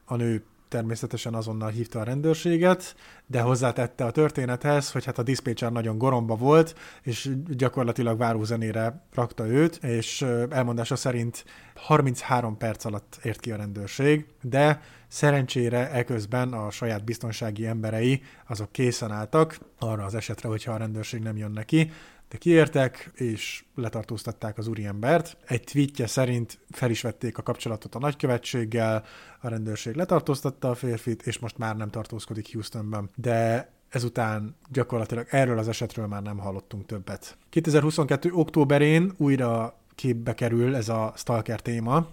A nő természetesen azonnal hívta a rendőrséget, de hozzátette a történethez, hogy hát a diszpécser nagyon goromba volt, és gyakorlatilag várózenére rakta őt, és elmondása szerint 33 perc alatt ért ki a rendőrség, de szerencsére eközben a saját biztonsági emberei azok készen álltak arra az esetre, hogyha a rendőrség nem jön neki, de kiértek, és letartóztatták az úriembert. Egy tweetje szerint fel is vették a kapcsolatot a nagykövetséggel, a rendőrség letartóztatta a férfit, és most már nem tartózkodik Houstonban. De ezután gyakorlatilag erről az esetről már nem hallottunk többet. 2022. októberén újra képbe kerül ez a stalker téma,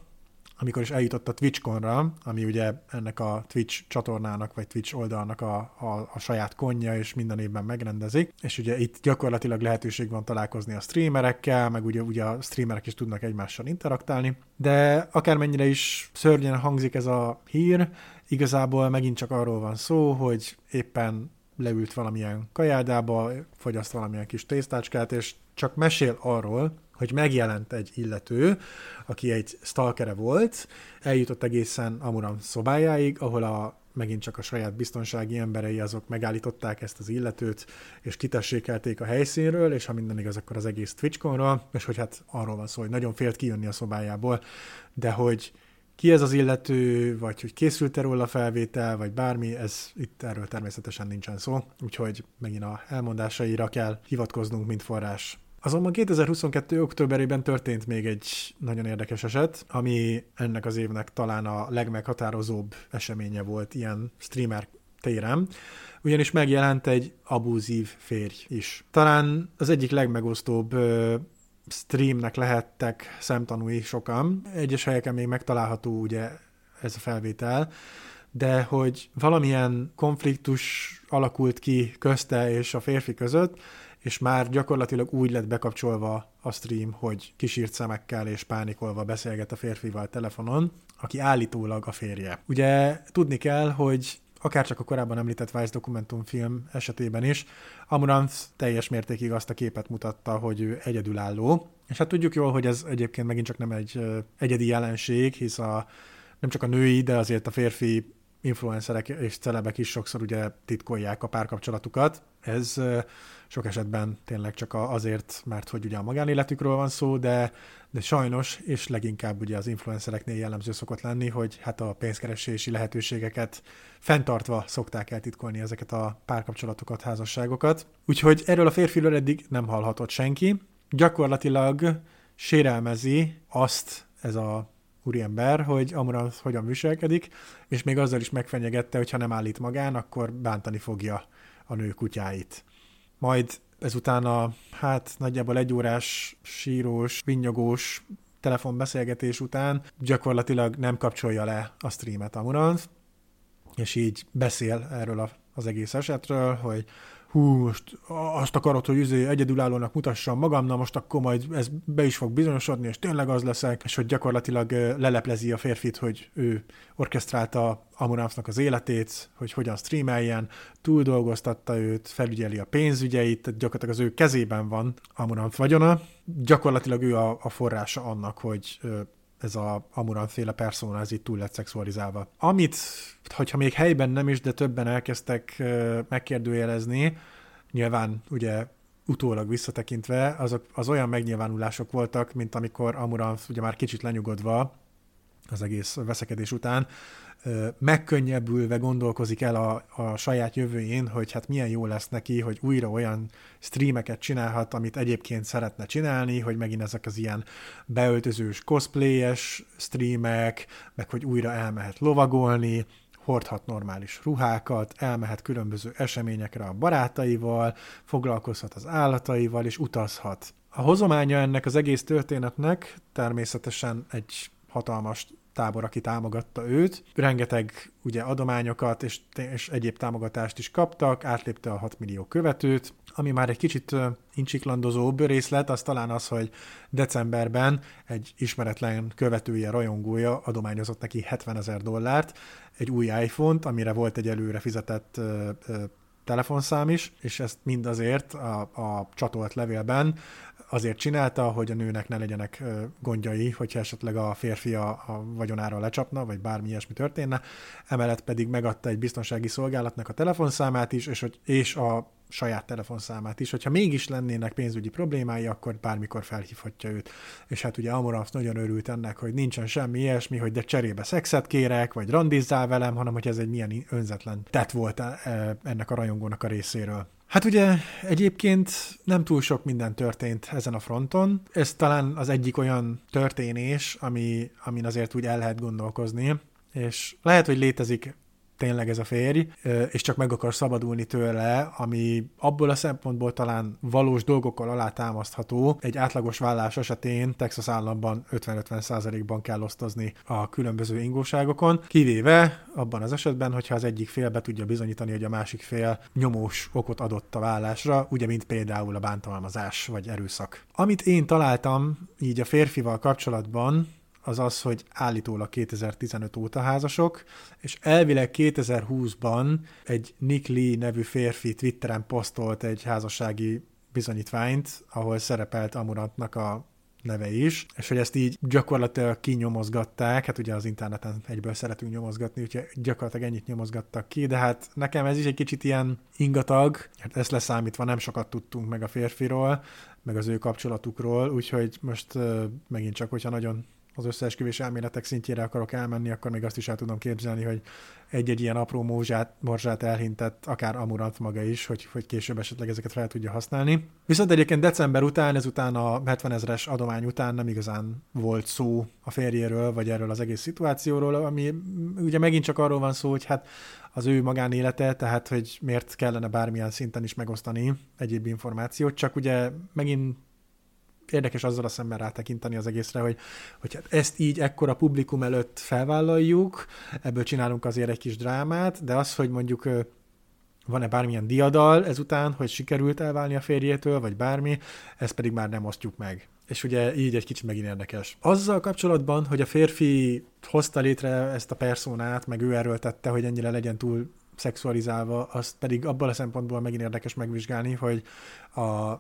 amikor is eljutott a TwitchConra, ami ugye ennek a Twitch csatornának, vagy Twitch oldalnak a, a, a saját konja, és minden évben megrendezik, és ugye itt gyakorlatilag lehetőség van találkozni a streamerekkel, meg ugye, ugye a streamerek is tudnak egymással interaktálni, de akármennyire is szörnyen hangzik ez a hír, igazából megint csak arról van szó, hogy éppen leült valamilyen kajádába, fogyaszt valamilyen kis tésztácskát, és csak mesél arról, hogy megjelent egy illető, aki egy stalkere volt, eljutott egészen Amuram szobájáig, ahol a megint csak a saját biztonsági emberei azok megállították ezt az illetőt, és kitessékelték a helyszínről, és ha minden igaz, akkor az egész Twitchconról, és hogy hát arról van szó, hogy nagyon félt kijönni a szobájából, de hogy ki ez az illető, vagy hogy készült-e róla felvétel, vagy bármi, ez itt erről természetesen nincsen szó, úgyhogy megint a elmondásaira kell hivatkoznunk, mint forrás. Azonban 2022. októberében történt még egy nagyon érdekes eset, ami ennek az évnek talán a legmeghatározóbb eseménye volt ilyen streamer téren, ugyanis megjelent egy abúzív férj is. Talán az egyik legmegosztóbb streamnek lehettek szemtanúi sokan. Egyes helyeken még megtalálható ugye ez a felvétel, de hogy valamilyen konfliktus alakult ki közte és a férfi között, és már gyakorlatilag úgy lett bekapcsolva a stream, hogy kisírt szemekkel és pánikolva beszélget a férfival telefonon, aki állítólag a férje. Ugye tudni kell, hogy akár csak a korábban említett Vice dokumentumfilm esetében is, Amurant teljes mértékig azt a képet mutatta, hogy ő egyedülálló. És hát tudjuk jól, hogy ez egyébként megint csak nem egy egyedi jelenség, hisz a, nem csak a női, de azért a férfi influencerek és celebek is sokszor ugye titkolják a párkapcsolatukat. Ez sok esetben tényleg csak azért, mert hogy ugye a magánéletükről van szó, de, de sajnos, és leginkább ugye az influencereknél jellemző szokott lenni, hogy hát a pénzkeresési lehetőségeket fenntartva szokták eltitkolni ezeket a párkapcsolatokat, házasságokat. Úgyhogy erről a férfiről eddig nem hallhatott senki. Gyakorlatilag sérelmezi azt ez a úriember, hogy Amurant hogyan viselkedik, és még azzal is megfenyegette, hogy ha nem állít magán, akkor bántani fogja a nő kutyáit. Majd ezután a, hát nagyjából egy órás sírós, vinnyogós telefonbeszélgetés után gyakorlatilag nem kapcsolja le a streamet Amurant, és így beszél erről a, az egész esetről, hogy hú, most azt akarod, hogy üzé egyedülállónak mutassam magam, na most akkor majd ez be is fog bizonyosodni, és tényleg az leszek, és hogy gyakorlatilag leleplezi a férfit, hogy ő orkesztrálta Amuramfnak az életét, hogy hogyan streameljen, túldolgoztatta őt, felügyeli a pénzügyeit, tehát gyakorlatilag az ő kezében van Amuramf vagyona. Gyakorlatilag ő a, a forrása annak, hogy ez a Amuran féle persona, ez itt túl lett szexualizálva. Amit, hogyha még helyben nem is, de többen elkezdtek megkérdőjelezni, nyilván ugye utólag visszatekintve, azok az olyan megnyilvánulások voltak, mint amikor Amuranth ugye már kicsit lenyugodva az egész veszekedés után megkönnyebbülve gondolkozik el a, a saját jövőjén, hogy hát milyen jó lesz neki, hogy újra olyan streameket csinálhat, amit egyébként szeretne csinálni, hogy megint ezek az ilyen beöltözős cosplayes streamek, meg hogy újra elmehet lovagolni, hordhat normális ruhákat, elmehet különböző eseményekre a barátaival, foglalkozhat az állataival, és utazhat. A hozománya ennek az egész történetnek természetesen egy hatalmas tábor, aki támogatta őt. Rengeteg ugye adományokat és, és egyéb támogatást is kaptak, átlépte a 6 millió követőt, ami már egy kicsit incsiklandozóbb részlet, az talán az, hogy decemberben egy ismeretlen követője, rajongója adományozott neki 70 ezer dollárt, egy új iPhone-t, amire volt egy előre fizetett telefonszám is, és ezt mind azért a, a csatolt levélben azért csinálta, hogy a nőnek ne legyenek gondjai, hogyha esetleg a férfi a, vagyonára lecsapna, vagy bármi ilyesmi történne. Emellett pedig megadta egy biztonsági szolgálatnak a telefonszámát is, és, és a saját telefonszámát is. Hogyha mégis lennének pénzügyi problémái, akkor bármikor felhívhatja őt. És hát ugye Amorant nagyon örült ennek, hogy nincsen semmi ilyesmi, hogy de cserébe szexet kérek, vagy randizzál velem, hanem hogy ez egy milyen önzetlen tett volt e, ennek a rajongónak a részéről. Hát ugye egyébként nem túl sok minden történt ezen a fronton. Ez talán az egyik olyan történés, ami, amin azért úgy el lehet gondolkozni, és lehet, hogy létezik tényleg ez a férj, és csak meg akar szabadulni tőle, ami abból a szempontból talán valós dolgokkal alátámasztható. Egy átlagos vállás esetén Texas államban 50-50%-ban kell osztozni a különböző ingóságokon, kivéve abban az esetben, hogyha az egyik fél be tudja bizonyítani, hogy a másik fél nyomós okot adott a vállásra, ugye mint például a bántalmazás vagy erőszak. Amit én találtam így a férfival kapcsolatban, az az, hogy állítólag 2015 óta házasok, és elvileg 2020-ban egy Nick Lee nevű férfi Twitteren posztolt egy házassági bizonyítványt, ahol szerepelt Amurantnak a neve is, és hogy ezt így gyakorlatilag kinyomozgatták, hát ugye az interneten egyből szeretünk nyomozgatni, úgyhogy gyakorlatilag ennyit nyomozgattak ki, de hát nekem ez is egy kicsit ilyen ingatag, hát ezt leszámítva nem sokat tudtunk meg a férfiról, meg az ő kapcsolatukról, úgyhogy most uh, megint csak, hogyha nagyon az összeesküvés elméletek szintjére akarok elmenni, akkor még azt is el tudom képzelni, hogy egy-egy ilyen apró mózsát, morzsát elhintett, akár Amurant maga is, hogy, hogy később esetleg ezeket fel tudja használni. Viszont egyébként december után, ezután a 70 ezeres adomány után nem igazán volt szó a férjéről, vagy erről az egész szituációról, ami ugye megint csak arról van szó, hogy hát az ő magánélete, tehát hogy miért kellene bármilyen szinten is megosztani egyéb információt, csak ugye megint érdekes azzal a szemben rátekinteni az egészre, hogy, hogy hát ezt így ekkora publikum előtt felvállaljuk, ebből csinálunk azért egy kis drámát, de az, hogy mondjuk van-e bármilyen diadal ezután, hogy sikerült elválni a férjétől, vagy bármi, ezt pedig már nem osztjuk meg. És ugye így egy kicsit megint érdekes. Azzal kapcsolatban, hogy a férfi hozta létre ezt a personát, meg ő erőltette, hogy ennyire legyen túl szexualizálva, azt pedig abban a szempontból megint érdekes megvizsgálni, hogy a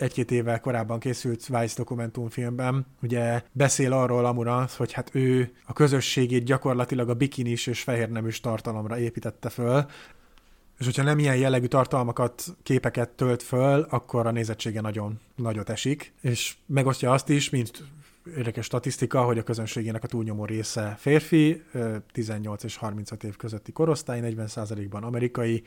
egy-két évvel korábban készült Vice dokumentumfilmben, ugye beszél arról Amurant, hogy hát ő a közösségét gyakorlatilag a bikinis és fehérneműs tartalomra építette föl, és hogyha nem ilyen jellegű tartalmakat, képeket tölt föl, akkor a nézettsége nagyon nagyot esik, és megosztja azt is, mint érdekes statisztika, hogy a közönségének a túlnyomó része férfi, 18 és 35 év közötti korosztály, 40%-ban amerikai,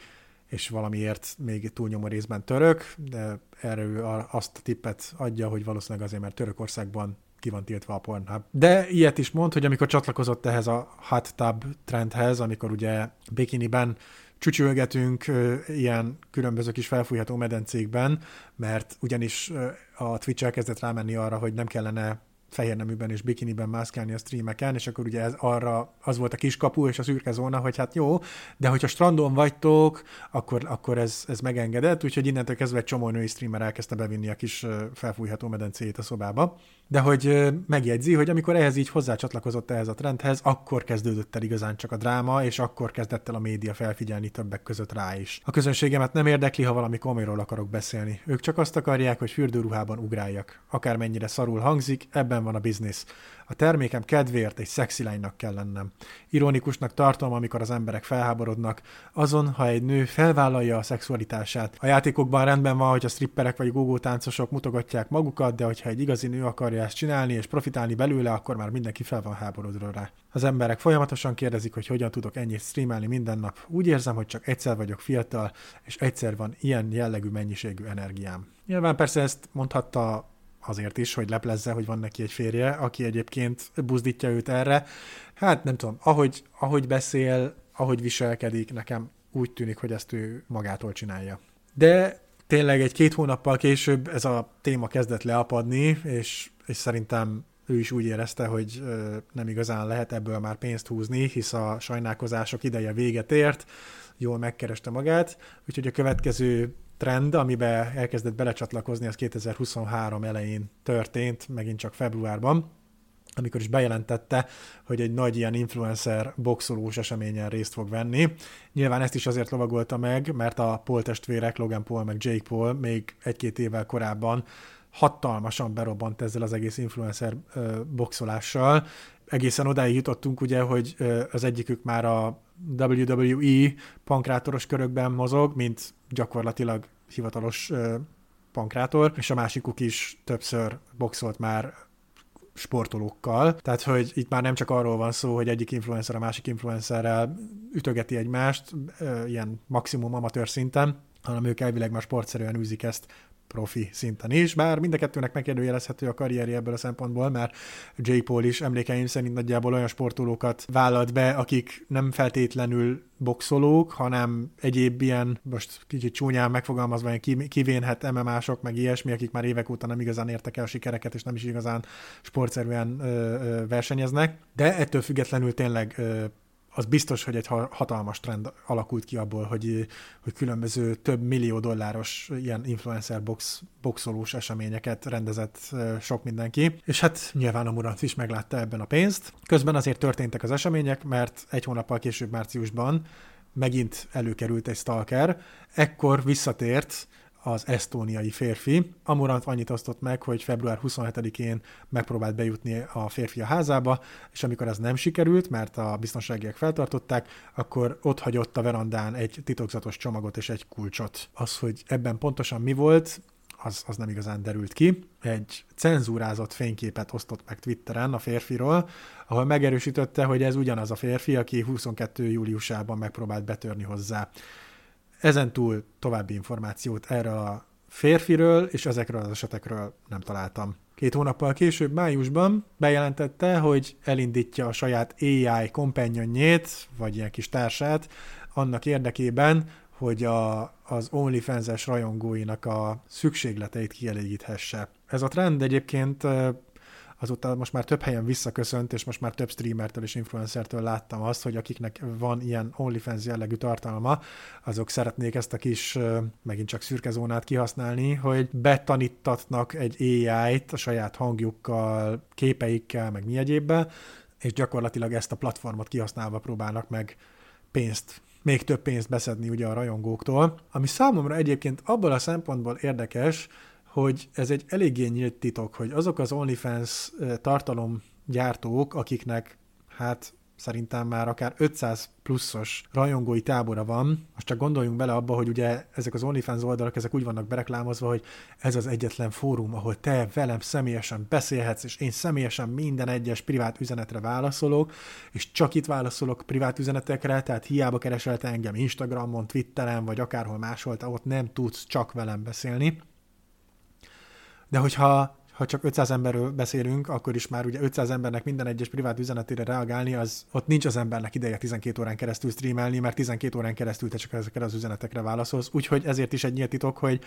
és valamiért még túlnyomó részben török, de erre azt a tippet adja, hogy valószínűleg azért, mert Törökországban ki van tiltva a Pornhub. De ilyet is mond, hogy amikor csatlakozott ehhez a hot tub trendhez, amikor ugye bikiniben csücsülgetünk ilyen különböző kis felfújható medencékben, mert ugyanis a Twitch elkezdett rámenni arra, hogy nem kellene fehér neműben és bikiniben mászkálni a streameken, és akkor ugye ez arra az volt a kiskapu és a szürke zóna, hogy hát jó, de hogyha strandon vagytok, akkor, akkor ez, ez megengedett, úgyhogy innentől kezdve egy csomó női streamer elkezdte bevinni a kis felfújható medencét a szobába. De hogy megjegyzi, hogy amikor ehhez így hozzácsatlakozott ehhez a trendhez, akkor kezdődött el igazán csak a dráma, és akkor kezdett el a média felfigyelni többek között rá is. A közönségemet nem érdekli, ha valami komolyról akarok beszélni. Ők csak azt akarják, hogy fürdőruhában ugráljak. Akármennyire szarul hangzik, ebben van a biznisz. A termékem kedvéért egy szexi lánynak kell lennem. Ironikusnak tartom, amikor az emberek felháborodnak, azon, ha egy nő felvállalja a szexualitását. A játékokban rendben van, hogy a stripperek vagy gógó táncosok mutogatják magukat, de hogyha egy igazi nő akarja ezt csinálni és profitálni belőle, akkor már mindenki fel van háborodva rá. Az emberek folyamatosan kérdezik, hogy hogyan tudok ennyit streamelni minden nap. Úgy érzem, hogy csak egyszer vagyok fiatal, és egyszer van ilyen jellegű mennyiségű energiám. Nyilván persze ezt mondhatta azért is, hogy leplezze, hogy van neki egy férje, aki egyébként buzdítja őt erre. Hát nem tudom, ahogy, ahogy beszél, ahogy viselkedik, nekem úgy tűnik, hogy ezt ő magától csinálja. De tényleg egy-két hónappal később ez a téma kezdett leapadni, és, és szerintem ő is úgy érezte, hogy nem igazán lehet ebből már pénzt húzni, hisz a sajnálkozások ideje véget ért, jól megkereste magát, úgyhogy a következő trend, amiben elkezdett belecsatlakozni, az 2023 elején történt, megint csak februárban, amikor is bejelentette, hogy egy nagy ilyen influencer boxolós eseményen részt fog venni. Nyilván ezt is azért lovagolta meg, mert a Paul testvérek, Logan Paul meg Jake Paul még egy-két évvel korábban hatalmasan berobbant ezzel az egész influencer boxolással. Egészen odáig jutottunk ugye, hogy az egyikük már a WWE pankrátoros körökben mozog, mint gyakorlatilag hivatalos pankrátor, és a másikuk is többször boxolt már sportolókkal. Tehát, hogy itt már nem csak arról van szó, hogy egyik influencer a másik influencerrel ütögeti egymást, ilyen maximum amatőr szinten, hanem ők elvileg már sportszerűen űzik ezt profi szinten is, bár mind a kettőnek megkérdőjelezhető a karrierje ebből a szempontból, mert J. Paul is emlékeim szerint nagyjából olyan sportolókat vállalt be, akik nem feltétlenül boxolók, hanem egyéb ilyen, most kicsit csúnyán megfogalmazva, ilyen kivénhet MMA-sok, meg ilyesmi, akik már évek óta nem igazán értek el sikereket, és nem is igazán sportszerűen ö, ö, versenyeznek, de ettől függetlenül tényleg ö, az biztos, hogy egy hatalmas trend alakult ki abból, hogy, hogy különböző több millió dolláros ilyen influencer box, boxolós eseményeket rendezett sok mindenki, és hát nyilván a Murant is meglátta ebben a pénzt. Közben azért történtek az események, mert egy hónappal később márciusban megint előkerült egy stalker, ekkor visszatért az esztóniai férfi. Amurant annyit osztott meg, hogy február 27-én megpróbált bejutni a férfi a házába, és amikor ez nem sikerült, mert a biztonságiak feltartották, akkor ott hagyott a verandán egy titokzatos csomagot és egy kulcsot. Az, hogy ebben pontosan mi volt, az, az nem igazán derült ki. Egy cenzúrázott fényképet osztott meg Twitteren a férfiról, ahol megerősítette, hogy ez ugyanaz a férfi, aki 22. júliusában megpróbált betörni hozzá. Ezen túl további információt erre a férfiről és ezekről az esetekről nem találtam. Két hónappal később, májusban bejelentette, hogy elindítja a saját AI kompenyonjét, vagy ilyen kis társát, annak érdekében, hogy a, az OnlyFans-es rajongóinak a szükségleteit kielégíthesse. Ez a trend egyébként azóta most már több helyen visszaköszönt, és most már több streamertől és influencertől láttam azt, hogy akiknek van ilyen OnlyFans jellegű tartalma, azok szeretnék ezt a kis, megint csak szürke zónát kihasználni, hogy betanítatnak egy AI-t a saját hangjukkal, képeikkel, meg mi egyébbe, és gyakorlatilag ezt a platformot kihasználva próbálnak meg pénzt még több pénzt beszedni ugye a rajongóktól, ami számomra egyébként abból a szempontból érdekes, hogy ez egy eléggé nyílt titok, hogy azok az OnlyFans tartalomgyártók, akiknek hát szerintem már akár 500 pluszos rajongói tábora van. Most csak gondoljunk bele abba, hogy ugye ezek az OnlyFans oldalak, ezek úgy vannak bereklámozva, hogy ez az egyetlen fórum, ahol te velem személyesen beszélhetsz, és én személyesen minden egyes privát üzenetre válaszolok, és csak itt válaszolok privát üzenetekre, tehát hiába keresel te engem Instagramon, Twitteren, vagy akárhol máshol, ott nem tudsz csak velem beszélni. De hogyha ha csak 500 emberről beszélünk, akkor is már ugye 500 embernek minden egyes privát üzenetére reagálni, az ott nincs az embernek ideje 12 órán keresztül streamelni, mert 12 órán keresztül te csak ezekre az üzenetekre válaszolsz. Úgyhogy ezért is egy nyílt titok, hogy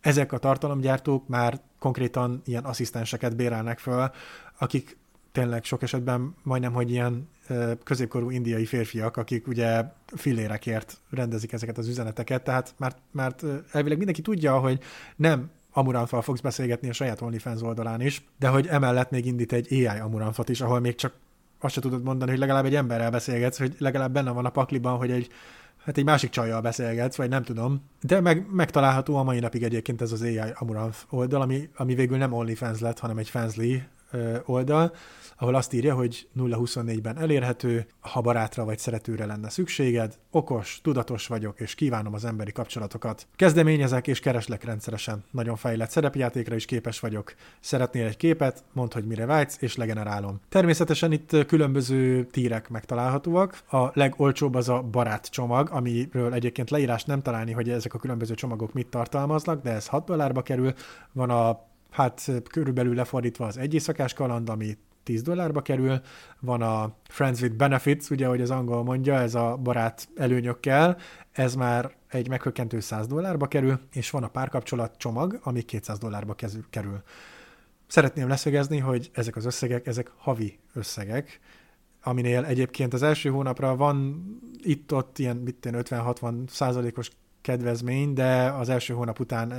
ezek a tartalomgyártók már konkrétan ilyen asszisztenseket bérelnek föl, akik tényleg sok esetben majdnem, hogy ilyen középkorú indiai férfiak, akik ugye fillérekért rendezik ezeket az üzeneteket, tehát mert, mert elvileg mindenki tudja, hogy nem Amuranfal fogsz beszélgetni a saját OnlyFans oldalán is, de hogy emellett még indít egy AI Amuranfat is, ahol még csak azt se tudod mondani, hogy legalább egy emberrel beszélgetsz, hogy legalább benne van a pakliban, hogy egy hát egy másik csajjal beszélgetsz, vagy nem tudom. De meg, megtalálható a mai napig egyébként ez az AI Amuranf oldal, ami, ami végül nem OnlyFans lett, hanem egy Fansly oldal, ahol azt írja, hogy 0-24-ben elérhető, ha barátra vagy szeretőre lenne szükséged, okos, tudatos vagyok, és kívánom az emberi kapcsolatokat. Kezdeményezek és kereslek rendszeresen. Nagyon fejlett szerepjátékra is képes vagyok. Szeretnél egy képet, mondd, hogy mire vágysz, és legenerálom. Természetesen itt különböző tírek megtalálhatóak. A legolcsóbb az a barát csomag, amiről egyébként leírás nem találni, hogy ezek a különböző csomagok mit tartalmaznak, de ez 6 dollárba kerül. Van a hát körülbelül lefordítva az egy éjszakás kaland, ami 10 dollárba kerül, van a Friends with Benefits, ugye, hogy az angol mondja, ez a barát előnyökkel, ez már egy meghökkentő 100 dollárba kerül, és van a párkapcsolat csomag, ami 200 dollárba kerül. Szeretném leszögezni, hogy ezek az összegek, ezek havi összegek, aminél egyébként az első hónapra van itt-ott ilyen 50-60 százalékos kedvezmény, de az első hónap után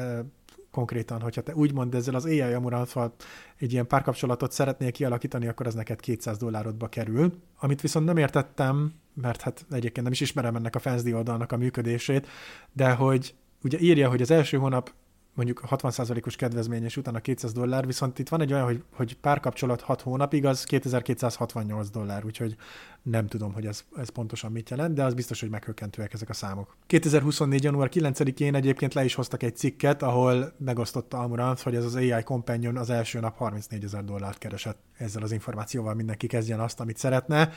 konkrétan, hogyha te úgymond ezzel az AI Amuranthal egy ilyen párkapcsolatot szeretnél kialakítani, akkor az neked 200 dollárotba kerül. Amit viszont nem értettem, mert hát egyébként nem is ismerem ennek a Fensdi oldalnak a működését, de hogy ugye írja, hogy az első hónap mondjuk 60%-os kedvezmény, és utána 200 dollár, viszont itt van egy olyan, hogy, hogy párkapcsolat 6 hónapig, az 2268 dollár, úgyhogy nem tudom, hogy ez, ez pontosan mit jelent, de az biztos, hogy meghökkentőek ezek a számok. 2024. január 9-én egyébként le is hoztak egy cikket, ahol megosztotta Amurant, hogy ez az AI Companion az első nap 34 ezer dollárt keresett. Ezzel az információval mindenki kezdjen azt, amit szeretne,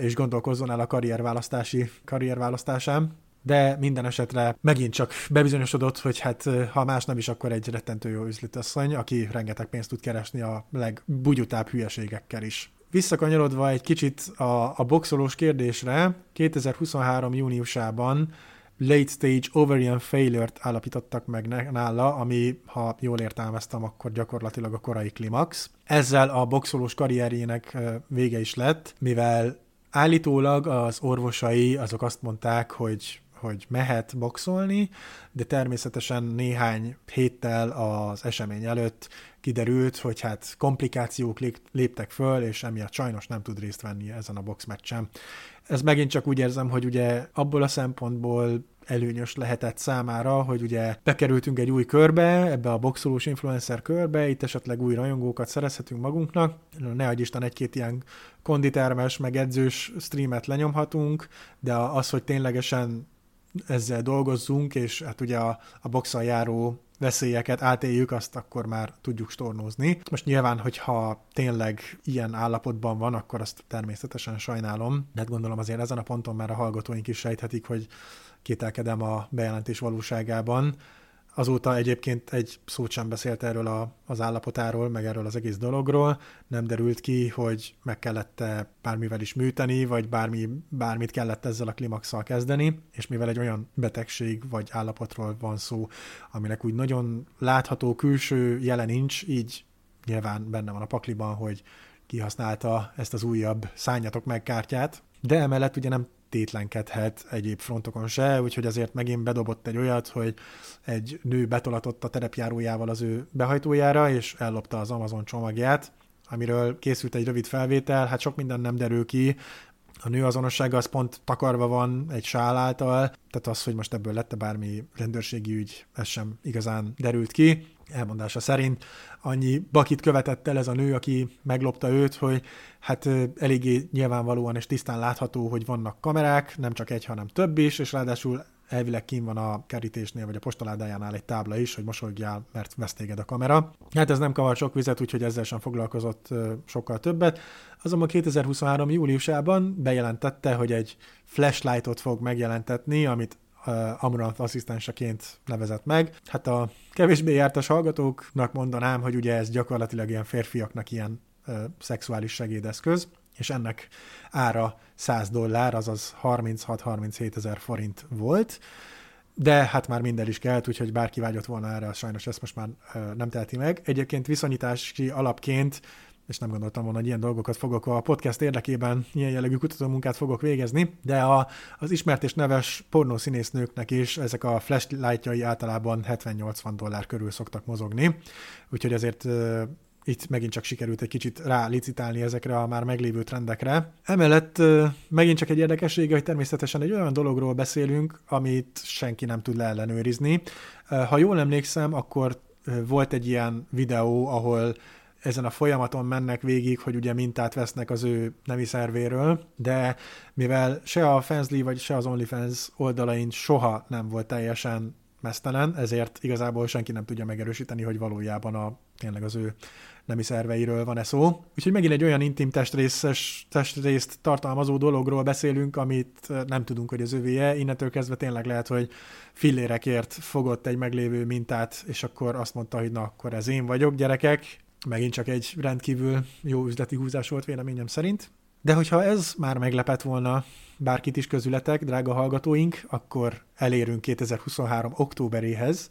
és gondolkozzon el a karrierválasztási karrierválasztásán de minden esetre megint csak bebizonyosodott, hogy hát ha más nem is, akkor egy rettentő jó üzletasszony, aki rengeteg pénzt tud keresni a legbugyutább hülyeségekkel is. Visszakanyarodva egy kicsit a, a boxolós kérdésre, 2023. júniusában late stage ovarian failure-t állapítottak meg nála, ami, ha jól értelmeztem, akkor gyakorlatilag a korai klimax. Ezzel a boxolós karrierjének vége is lett, mivel állítólag az orvosai azok azt mondták, hogy hogy mehet boxolni, de természetesen néhány héttel az esemény előtt kiderült, hogy hát komplikációk léptek föl, és emiatt sajnos nem tud részt venni ezen a boxmeccsen. Ez megint csak úgy érzem, hogy ugye abból a szempontból előnyös lehetett számára, hogy ugye bekerültünk egy új körbe, ebbe a boxolós influencer körbe, itt esetleg új rajongókat szerezhetünk magunknak, ne adj Isten egy-két ilyen konditermes, meg edzős streamet lenyomhatunk, de az, hogy ténylegesen ezzel dolgozzunk, és hát ugye a, a boxal járó veszélyeket átéljük, azt akkor már tudjuk stornózni. Most nyilván, hogyha tényleg ilyen állapotban van, akkor azt természetesen sajnálom, de hát gondolom azért ezen a ponton már a hallgatóink is sejthetik, hogy kételkedem a bejelentés valóságában. Azóta egyébként egy szót sem beszélt erről a, az állapotáról, meg erről az egész dologról. Nem derült ki, hogy meg kellett-e bármivel is műteni, vagy bármi, bármit kellett ezzel a klimaxsal kezdeni, és mivel egy olyan betegség vagy állapotról van szó, aminek úgy nagyon látható külső jele nincs, így nyilván benne van a pakliban, hogy kihasználta ezt az újabb szányatok meg kártyát, de emellett ugye nem tétlenkedhet egyéb frontokon se, úgyhogy azért megint bedobott egy olyat, hogy egy nő betolatott a terepjárójával az ő behajtójára, és ellopta az Amazon csomagját, amiről készült egy rövid felvétel, hát sok minden nem derül ki, a nő azonossága az pont takarva van egy sál által, tehát az, hogy most ebből lett bármi rendőrségi ügy, ez sem igazán derült ki. Elmondása szerint annyi bakit követett el ez a nő, aki meglopta őt, hogy hát eléggé nyilvánvalóan és tisztán látható, hogy vannak kamerák, nem csak egy, hanem több is, és ráadásul elvileg kín van a kerítésnél, vagy a postaládájánál egy tábla is, hogy mosolygál, mert vesz téged a kamera. Hát ez nem kavar sok vizet, úgyhogy ezzel sem foglalkozott sokkal többet. Azonban 2023. júliusában bejelentette, hogy egy flashlightot fog megjelentetni, amit Amurant asszisztenseként nevezett meg. Hát a kevésbé jártas hallgatóknak mondanám, hogy ugye ez gyakorlatilag ilyen férfiaknak ilyen uh, szexuális segédeszköz, és ennek ára 100 dollár, azaz 36-37 ezer forint volt, de hát már minden is kelt, úgyhogy bárki vágyott volna erre, sajnos ezt most már nem teheti meg. Egyébként viszonyítási alapként és nem gondoltam volna, hogy ilyen dolgokat fogok a podcast érdekében, ilyen jellegű kutatómunkát fogok végezni, de a, az ismert és neves pornószínésznőknek is ezek a flashlightjai általában 70-80 dollár körül szoktak mozogni, úgyhogy ezért itt megint csak sikerült egy kicsit rá licitálni ezekre a már meglévő trendekre. Emellett megint csak egy érdekessége, hogy természetesen egy olyan dologról beszélünk, amit senki nem tud leellenőrizni. Ha jól emlékszem, akkor volt egy ilyen videó, ahol ezen a folyamaton mennek végig, hogy ugye mintát vesznek az ő nemi szervéről, de mivel se a Fansly vagy se az OnlyFans oldalain soha nem volt teljesen mesztelen, ezért igazából senki nem tudja megerősíteni, hogy valójában a, tényleg az ő nemi szerveiről van-e szó. Úgyhogy megint egy olyan intim testrészes, testrészt tartalmazó dologról beszélünk, amit nem tudunk, hogy az övéje. Innentől kezdve tényleg lehet, hogy fillérekért fogott egy meglévő mintát, és akkor azt mondta, hogy na, akkor ez én vagyok, gyerekek, Megint csak egy rendkívül jó üzleti húzás volt véleményem szerint. De hogyha ez már meglepett volna bárkit is közületek, drága hallgatóink, akkor elérünk 2023. októberéhez,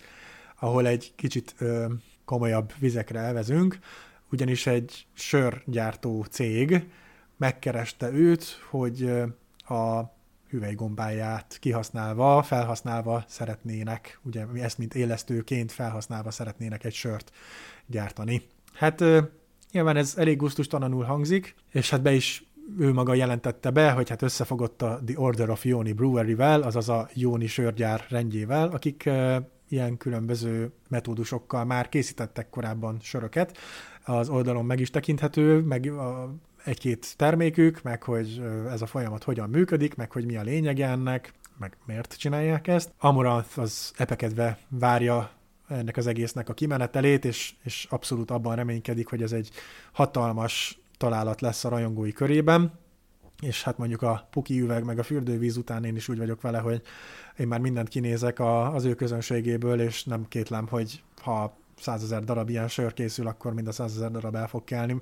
ahol egy kicsit ö, komolyabb vizekre elvezünk, ugyanis egy sörgyártó cég megkereste őt, hogy a hüvelygombáját kihasználva, felhasználva szeretnének, ugye ezt mint élesztőként felhasználva szeretnének egy sört gyártani. Hát nyilván ez elég gusztustalanul hangzik, és hát be is ő maga jelentette be, hogy hát összefogott a The Order of Yoni Brewery-vel, azaz a Yoni sörgyár rendjével, akik ilyen különböző metódusokkal már készítettek korábban söröket. Az oldalon meg is tekinthető, meg a, egy-két termékük, meg hogy ez a folyamat hogyan működik, meg hogy mi a lényege ennek, meg miért csinálják ezt. Amaranth az epekedve várja ennek az egésznek a kimenetelét, és, és abszolút abban reménykedik, hogy ez egy hatalmas találat lesz a rajongói körében, és hát mondjuk a puki üveg meg a fürdővíz után én is úgy vagyok vele, hogy én már mindent kinézek a, az ő közönségéből, és nem kétlem, hogy ha százezer darab ilyen sör készül, akkor mind a százezer darab el fog kelni.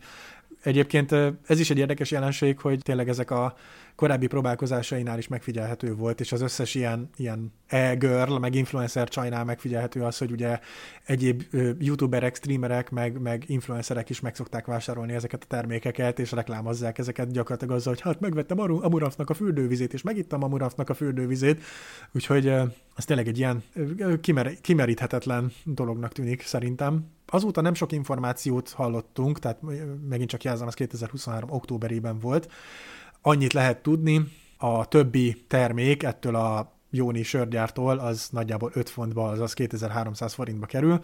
Egyébként ez is egy érdekes jelenség, hogy tényleg ezek a korábbi próbálkozásainál is megfigyelhető volt, és az összes ilyen, ilyen e-girl, meg influencer csajnál megfigyelhető az, hogy ugye egyéb youtuberek, streamerek, meg, meg influencerek is meg szokták vásárolni ezeket a termékeket, és reklámozzák ezeket gyakorlatilag azzal, hogy hát megvettem Amurafnak a fürdővizét, és megittam Amurafnak a fürdővizét, úgyhogy ez tényleg egy ilyen kimer, kimeríthetetlen dolognak tűnik szerintem. Azóta nem sok információt hallottunk, tehát megint csak jelzem, az 2023. októberében volt. Annyit lehet tudni, a többi termék ettől a Jóni sörgyártól az nagyjából 5 fontba, azaz 2300 forintba kerül,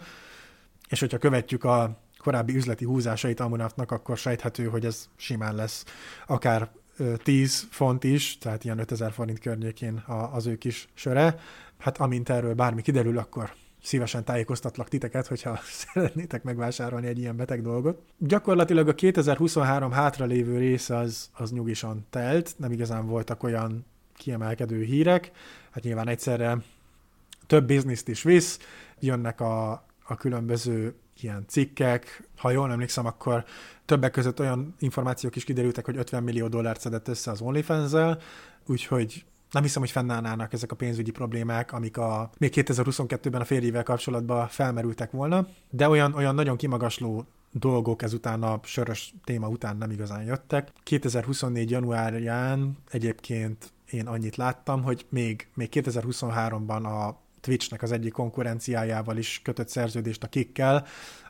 és hogyha követjük a korábbi üzleti húzásait Amunatnak, akkor sejthető, hogy ez simán lesz akár 10 font is, tehát ilyen 5000 forint környékén az ő kis söre. Hát amint erről bármi kiderül, akkor szívesen tájékoztatlak titeket, hogyha szeretnétek megvásárolni egy ilyen beteg dolgot. Gyakorlatilag a 2023 hátralévő része az, az nyugisan telt, nem igazán voltak olyan kiemelkedő hírek, hát nyilván egyszerre több bizniszt is visz, jönnek a, a különböző ilyen cikkek, ha jól emlékszem, akkor többek között olyan információk is kiderültek, hogy 50 millió dollárt szedett össze az OnlyFans-zel, úgyhogy nem hiszem, hogy fennállnának ezek a pénzügyi problémák, amik a, még 2022-ben a férjével kapcsolatban felmerültek volna, de olyan, olyan nagyon kimagasló dolgok ezután a sörös téma után nem igazán jöttek. 2024. januárján egyébként én annyit láttam, hogy még, még 2023-ban a Twitchnek az egyik konkurenciájával is kötött szerződést a Kikkel,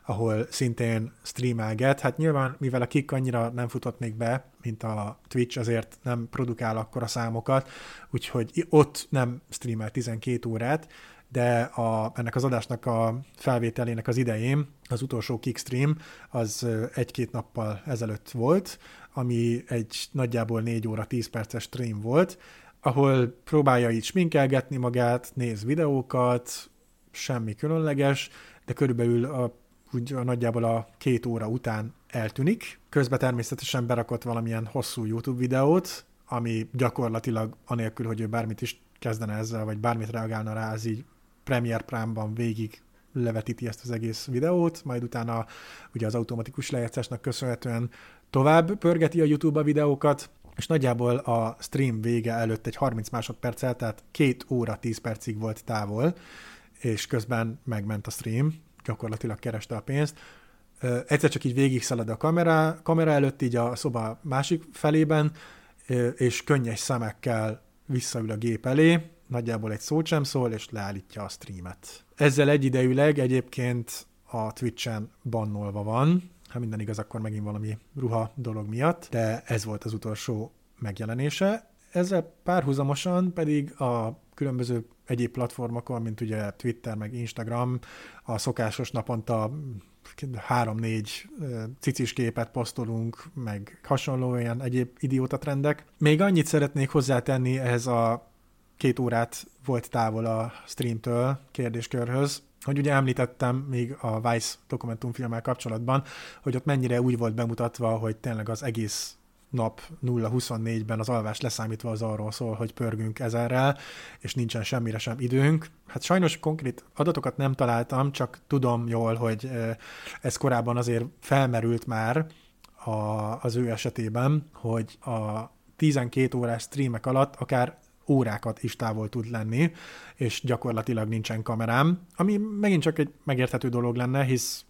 ahol szintén streamelget. Hát nyilván, mivel a Kik annyira nem futott még be, mint a Twitch, azért nem produkál akkor a számokat, úgyhogy ott nem streamel 12 órát, de a, ennek az adásnak a felvételének az idején az utolsó Kickstream az egy-két nappal ezelőtt volt, ami egy nagyjából 4 óra 10 perces stream volt, ahol próbálja így sminkelgetni magát, néz videókat, semmi különleges, de körülbelül a, úgy nagyjából a két óra után eltűnik. Közben természetesen berakott valamilyen hosszú YouTube videót, ami gyakorlatilag anélkül, hogy ő bármit is kezdene ezzel, vagy bármit reagálna rá, az így Premiere Prime-ban végig levetíti ezt az egész videót, majd utána ugye az automatikus lejátszásnak köszönhetően tovább pörgeti a YouTube a videókat, és nagyjából a stream vége előtt egy 30 másodperccel, tehát 2 óra 10 percig volt távol, és közben megment a stream, gyakorlatilag kereste a pénzt. Egyszer csak így végig szalad a kamera, kamera előtt, így a szoba másik felében, és könnyes szemekkel visszaül a gép elé, nagyjából egy szót sem szól, és leállítja a streamet. Ezzel egyidejűleg egyébként a Twitch-en bannolva van, ha minden igaz, akkor megint valami ruha dolog miatt, de ez volt az utolsó megjelenése. Ezzel párhuzamosan pedig a különböző egyéb platformokon, mint ugye Twitter, meg Instagram, a szokásos naponta három-négy cicis képet posztolunk, meg hasonló olyan egyéb idióta trendek. Még annyit szeretnék hozzátenni ehhez a két órát volt távol a streamtől kérdéskörhöz, hogy ugye említettem még a Vice dokumentumfilmmel kapcsolatban, hogy ott mennyire úgy volt bemutatva, hogy tényleg az egész nap 0-24-ben az alvás leszámítva az arról szól, hogy pörgünk ezerrel, és nincsen semmire sem időnk. Hát sajnos konkrét adatokat nem találtam, csak tudom jól, hogy ez korábban azért felmerült már a, az ő esetében, hogy a 12 órás streamek alatt akár órákat is távol tud lenni, és gyakorlatilag nincsen kamerám, ami megint csak egy megérthető dolog lenne, hisz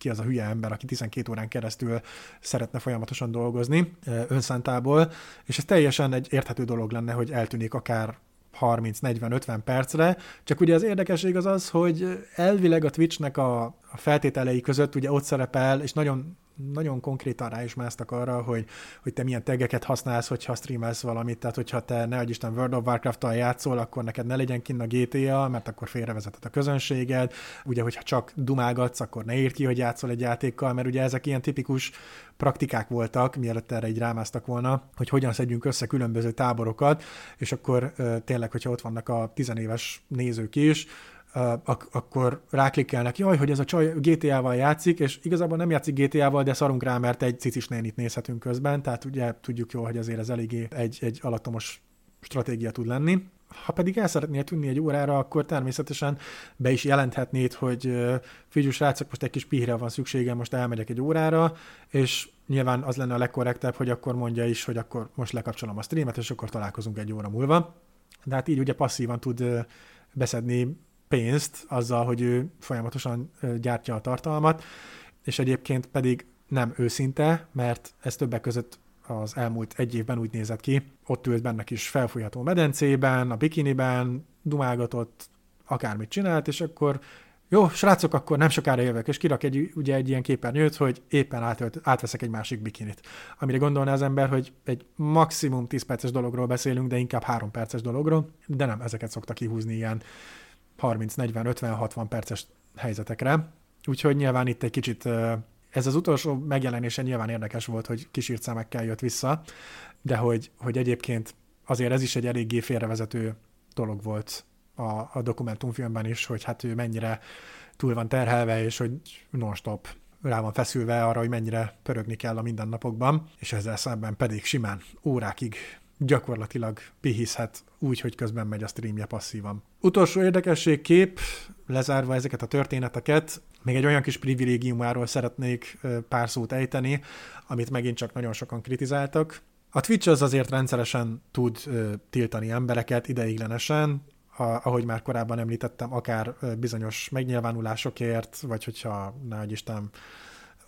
ki az a hülye ember, aki 12 órán keresztül szeretne folyamatosan dolgozni önszántából, és ez teljesen egy érthető dolog lenne, hogy eltűnik akár 30-40-50 percre, csak ugye az érdekesség az az, hogy elvileg a Twitchnek a, feltételei között ugye ott szerepel, és nagyon nagyon konkrétan rá is másztak arra, hogy, hogy te milyen tegeket használsz, hogyha streamelsz valamit, tehát hogyha te ne adj Isten World of Warcraft-tal játszol, akkor neked ne legyen kinn a GTA, mert akkor félrevezeted a közönséged, ugye, hogyha csak dumálgatsz, akkor ne írd ki, hogy játszol egy játékkal, mert ugye ezek ilyen tipikus praktikák voltak, mielőtt erre így rámáztak volna, hogy hogyan szedjünk össze különböző táborokat, és akkor tényleg, hogyha ott vannak a tizenéves nézők is, ak- akkor ráklikkelnek, jaj, hogy ez a csaj GTA-val játszik, és igazából nem játszik GTA-val, de szarunk rá, mert egy cicis nénit nézhetünk közben, tehát ugye tudjuk jól, hogy azért ez eléggé egy, egy alattomos stratégia tud lenni. Ha pedig el szeretnél tűnni egy órára, akkor természetesen be is jelenthetnéd, hogy figyelj, srácok, most egy kis pihre van szükségem, most elmegyek egy órára, és nyilván az lenne a legkorrektebb, hogy akkor mondja is, hogy akkor most lekapcsolom a streamet, és akkor találkozunk egy óra múlva. De hát így ugye passzívan tud beszedni pénzt azzal, hogy ő folyamatosan gyártja a tartalmat, és egyébként pedig nem őszinte, mert ez többek között az elmúlt egy évben úgy nézett ki, ott ült benne kis felfújható medencében, a bikiniben, dumálgatott, akármit csinált, és akkor jó, srácok, akkor nem sokára jövök, és kirak egy, ugye egy ilyen képernyőt, hogy éppen átölt, átveszek egy másik bikinit. Amire gondolná az ember, hogy egy maximum 10 perces dologról beszélünk, de inkább 3 perces dologról, de nem, ezeket szoktak kihúzni ilyen 30, 40, 50, 60 perces helyzetekre. Úgyhogy nyilván itt egy kicsit ez az utolsó megjelenése nyilván érdekes volt, hogy kísírt szemekkel jött vissza, de hogy, hogy egyébként azért ez is egy eléggé félrevezető dolog volt a, a dokumentumfilmben is, hogy hát ő mennyire túl van terhelve, és hogy non-stop rá van feszülve arra, hogy mennyire pörögni kell a mindennapokban, és ezzel szemben pedig simán órákig gyakorlatilag pihiszhet úgy, hogy közben megy a streamje passzívan. Utolsó érdekesség kép, lezárva ezeket a történeteket, még egy olyan kis privilégiumáról szeretnék pár szót ejteni, amit megint csak nagyon sokan kritizáltak. A Twitch az azért rendszeresen tud tiltani embereket ideiglenesen, a, ahogy már korábban említettem, akár bizonyos megnyilvánulásokért, vagy hogyha, ne Isten,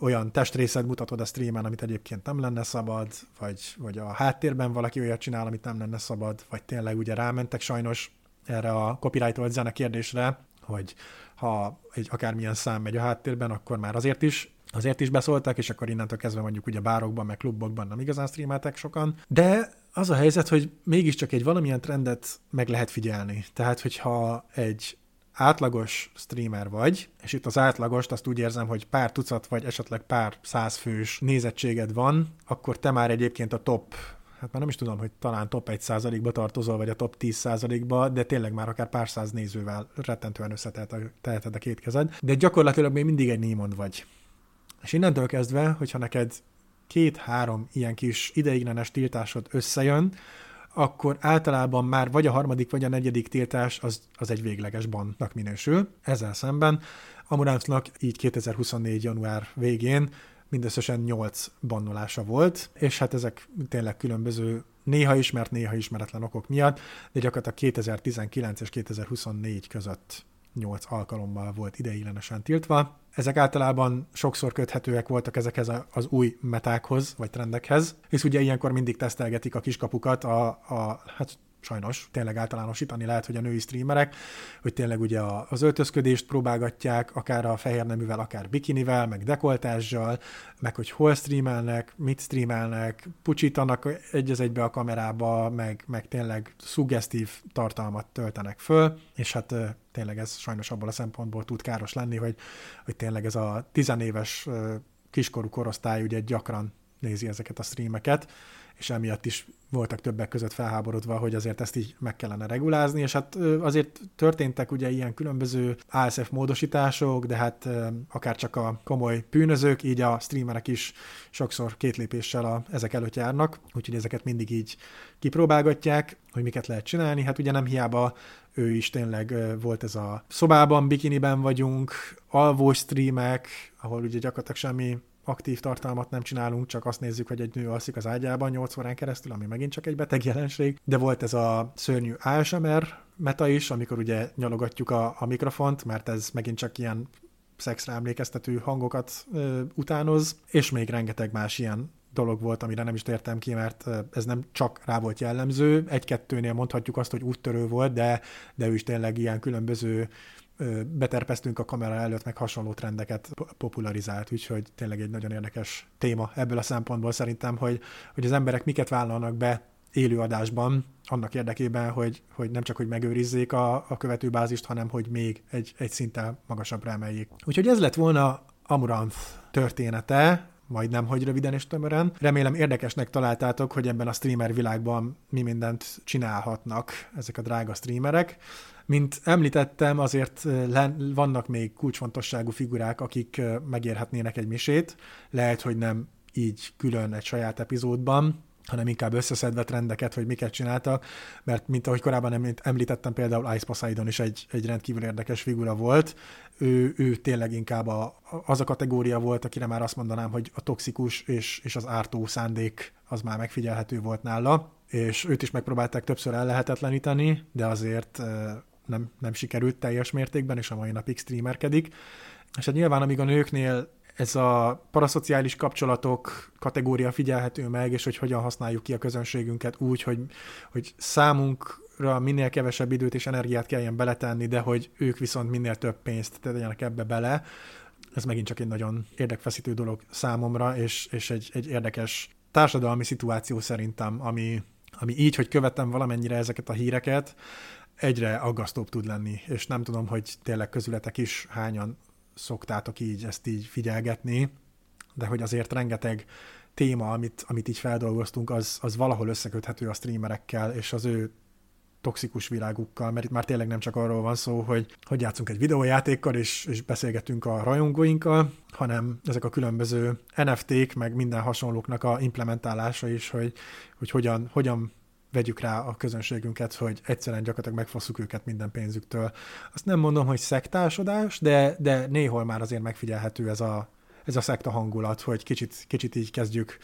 olyan testrészed mutatod a streamen, amit egyébként nem lenne szabad, vagy, vagy a háttérben valaki olyat csinál, amit nem lenne szabad, vagy tényleg ugye rámentek sajnos erre a copyright zene kérdésre, hogy ha egy akármilyen szám megy a háttérben, akkor már azért is azért is beszóltak, és akkor innentől kezdve mondjuk ugye bárokban, meg klubokban nem igazán streameltek sokan. De az a helyzet, hogy mégiscsak egy valamilyen trendet meg lehet figyelni. Tehát, hogyha egy átlagos streamer vagy, és itt az átlagost azt úgy érzem, hogy pár tucat vagy esetleg pár százfős nézettséged van, akkor te már egyébként a top hát már nem is tudom, hogy talán top 1%-ba tartozol, vagy a top 10%-ba, de tényleg már akár pár száz nézővel rettentően összeteheted a két kezed, de gyakorlatilag még mindig egy némond vagy. És innentől kezdve, hogyha neked két-három ilyen kis ideiglenes tiltásod összejön, akkor általában már vagy a harmadik, vagy a negyedik tiltás az, az egy végleges bannak minősül. Ezzel szemben Amuráncnak így 2024. január végén mindösszesen 8 bannolása volt, és hát ezek tényleg különböző néha ismert, néha ismeretlen okok miatt, de gyakorlatilag 2019 és 2024 között 8 alkalommal volt ideiglenesen tiltva. Ezek általában sokszor köthetőek voltak ezekhez az új metákhoz, vagy trendekhez, és ugye ilyenkor mindig tesztelgetik a kiskapukat a, a hát sajnos tényleg általánosítani lehet, hogy a női streamerek, hogy tényleg ugye az öltözködést próbálgatják, akár a fehér neművel, akár bikinivel, meg dekoltással, meg hogy hol streamelnek, mit streamelnek, pucsítanak egy az egybe a kamerába, meg, meg tényleg szuggesztív tartalmat töltenek föl, és hát tényleg ez sajnos abból a szempontból tud káros lenni, hogy, hogy tényleg ez a tizenéves kiskorú korosztály ugye gyakran nézi ezeket a streameket, és emiatt is voltak többek között felháborodva, hogy azért ezt így meg kellene regulázni, és hát azért történtek ugye ilyen különböző ASF módosítások, de hát akár csak a komoly bűnözők, így a streamerek is sokszor két lépéssel a, ezek előtt járnak, úgyhogy ezeket mindig így kipróbálgatják, hogy miket lehet csinálni. Hát ugye nem hiába ő is tényleg volt ez a szobában, bikiniben vagyunk, alvó streamek, ahol ugye gyakorlatilag semmi aktív tartalmat nem csinálunk, csak azt nézzük, hogy egy nő alszik az ágyában 8 órán keresztül, ami megint csak egy beteg jelenség. De volt ez a szörnyű ASMR meta is, amikor ugye nyalogatjuk a, a mikrofont, mert ez megint csak ilyen szexre emlékeztető hangokat ö, utánoz, és még rengeteg más ilyen dolog volt, amire nem is tértem ki, mert ez nem csak rá volt jellemző. Egy-kettőnél mondhatjuk azt, hogy úttörő volt, de, de ő is tényleg ilyen különböző beterpeztünk a kamera előtt, meg hasonló trendeket popularizált, úgyhogy tényleg egy nagyon érdekes téma ebből a szempontból szerintem, hogy, hogy az emberek miket vállalnak be élőadásban, annak érdekében, hogy, hogy nem csak, hogy megőrizzék a, a követőbázist, hanem hogy még egy, egy szinten magasabbra emeljék. Úgyhogy ez lett volna Amuranth története, majdnem, hogy röviden és tömören. Remélem érdekesnek találtátok, hogy ebben a streamer világban mi mindent csinálhatnak ezek a drága streamerek. Mint említettem, azért vannak még kulcsfontosságú figurák, akik megérhetnének egy misét. Lehet, hogy nem így külön egy saját epizódban, hanem inkább összeszedve trendeket, hogy miket csináltak, mert mint ahogy korábban említettem, például Ice Poseidon is egy, egy rendkívül érdekes figura volt. Ő, ő tényleg inkább a, az a kategória volt, akire már azt mondanám, hogy a toxikus és, és az ártó szándék az már megfigyelhető volt nála, és őt is megpróbálták többször ellehetetleníteni, de azért nem, nem sikerült teljes mértékben, és a mai napig streamerkedik. És hát nyilván, amíg a nőknél ez a paraszociális kapcsolatok kategória figyelhető meg, és hogy hogyan használjuk ki a közönségünket úgy, hogy, hogy számunkra minél kevesebb időt és energiát kelljen beletenni, de hogy ők viszont minél több pénzt tegyenek ebbe bele. Ez megint csak egy nagyon érdekfeszítő dolog számomra, és, és egy, egy érdekes társadalmi szituáció szerintem, ami, ami így, hogy követem valamennyire ezeket a híreket, egyre aggasztóbb tud lenni, és nem tudom, hogy tényleg közületek is hányan szoktátok így ezt így figyelgetni, de hogy azért rengeteg téma, amit, amit így feldolgoztunk, az, az valahol összeköthető a streamerekkel, és az ő toxikus világukkal, mert itt már tényleg nem csak arról van szó, hogy, hogy játszunk egy videójátékkal, és, és beszélgetünk a rajongóinkkal, hanem ezek a különböző NFT-k, meg minden hasonlóknak a implementálása is, hogy, hogy hogyan, hogyan vegyük rá a közönségünket, hogy egyszerűen gyakorlatilag megfosszuk őket minden pénzüktől. Azt nem mondom, hogy szektásodás, de, de néhol már azért megfigyelhető ez a, ez a szekta hangulat, hogy kicsit, kicsit így kezdjük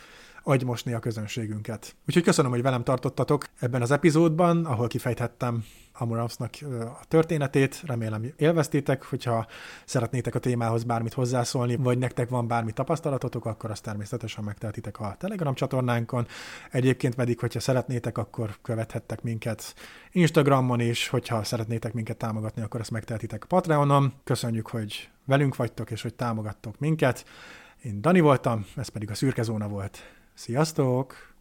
agymosni a közönségünket. Úgyhogy köszönöm, hogy velem tartottatok ebben az epizódban, ahol kifejthettem Amuramsnak a történetét. Remélem élveztétek, hogyha szeretnétek a témához bármit hozzászólni, vagy nektek van bármi tapasztalatotok, akkor azt természetesen megtehetitek a Telegram csatornánkon. Egyébként pedig, hogyha szeretnétek, akkor követhettek minket Instagramon is, hogyha szeretnétek minket támogatni, akkor azt megtehetitek Patreonon. Köszönjük, hogy velünk vagytok, és hogy támogattok minket. Én Dani voltam, ez pedig a Szürke Zóna volt. Sziasztok!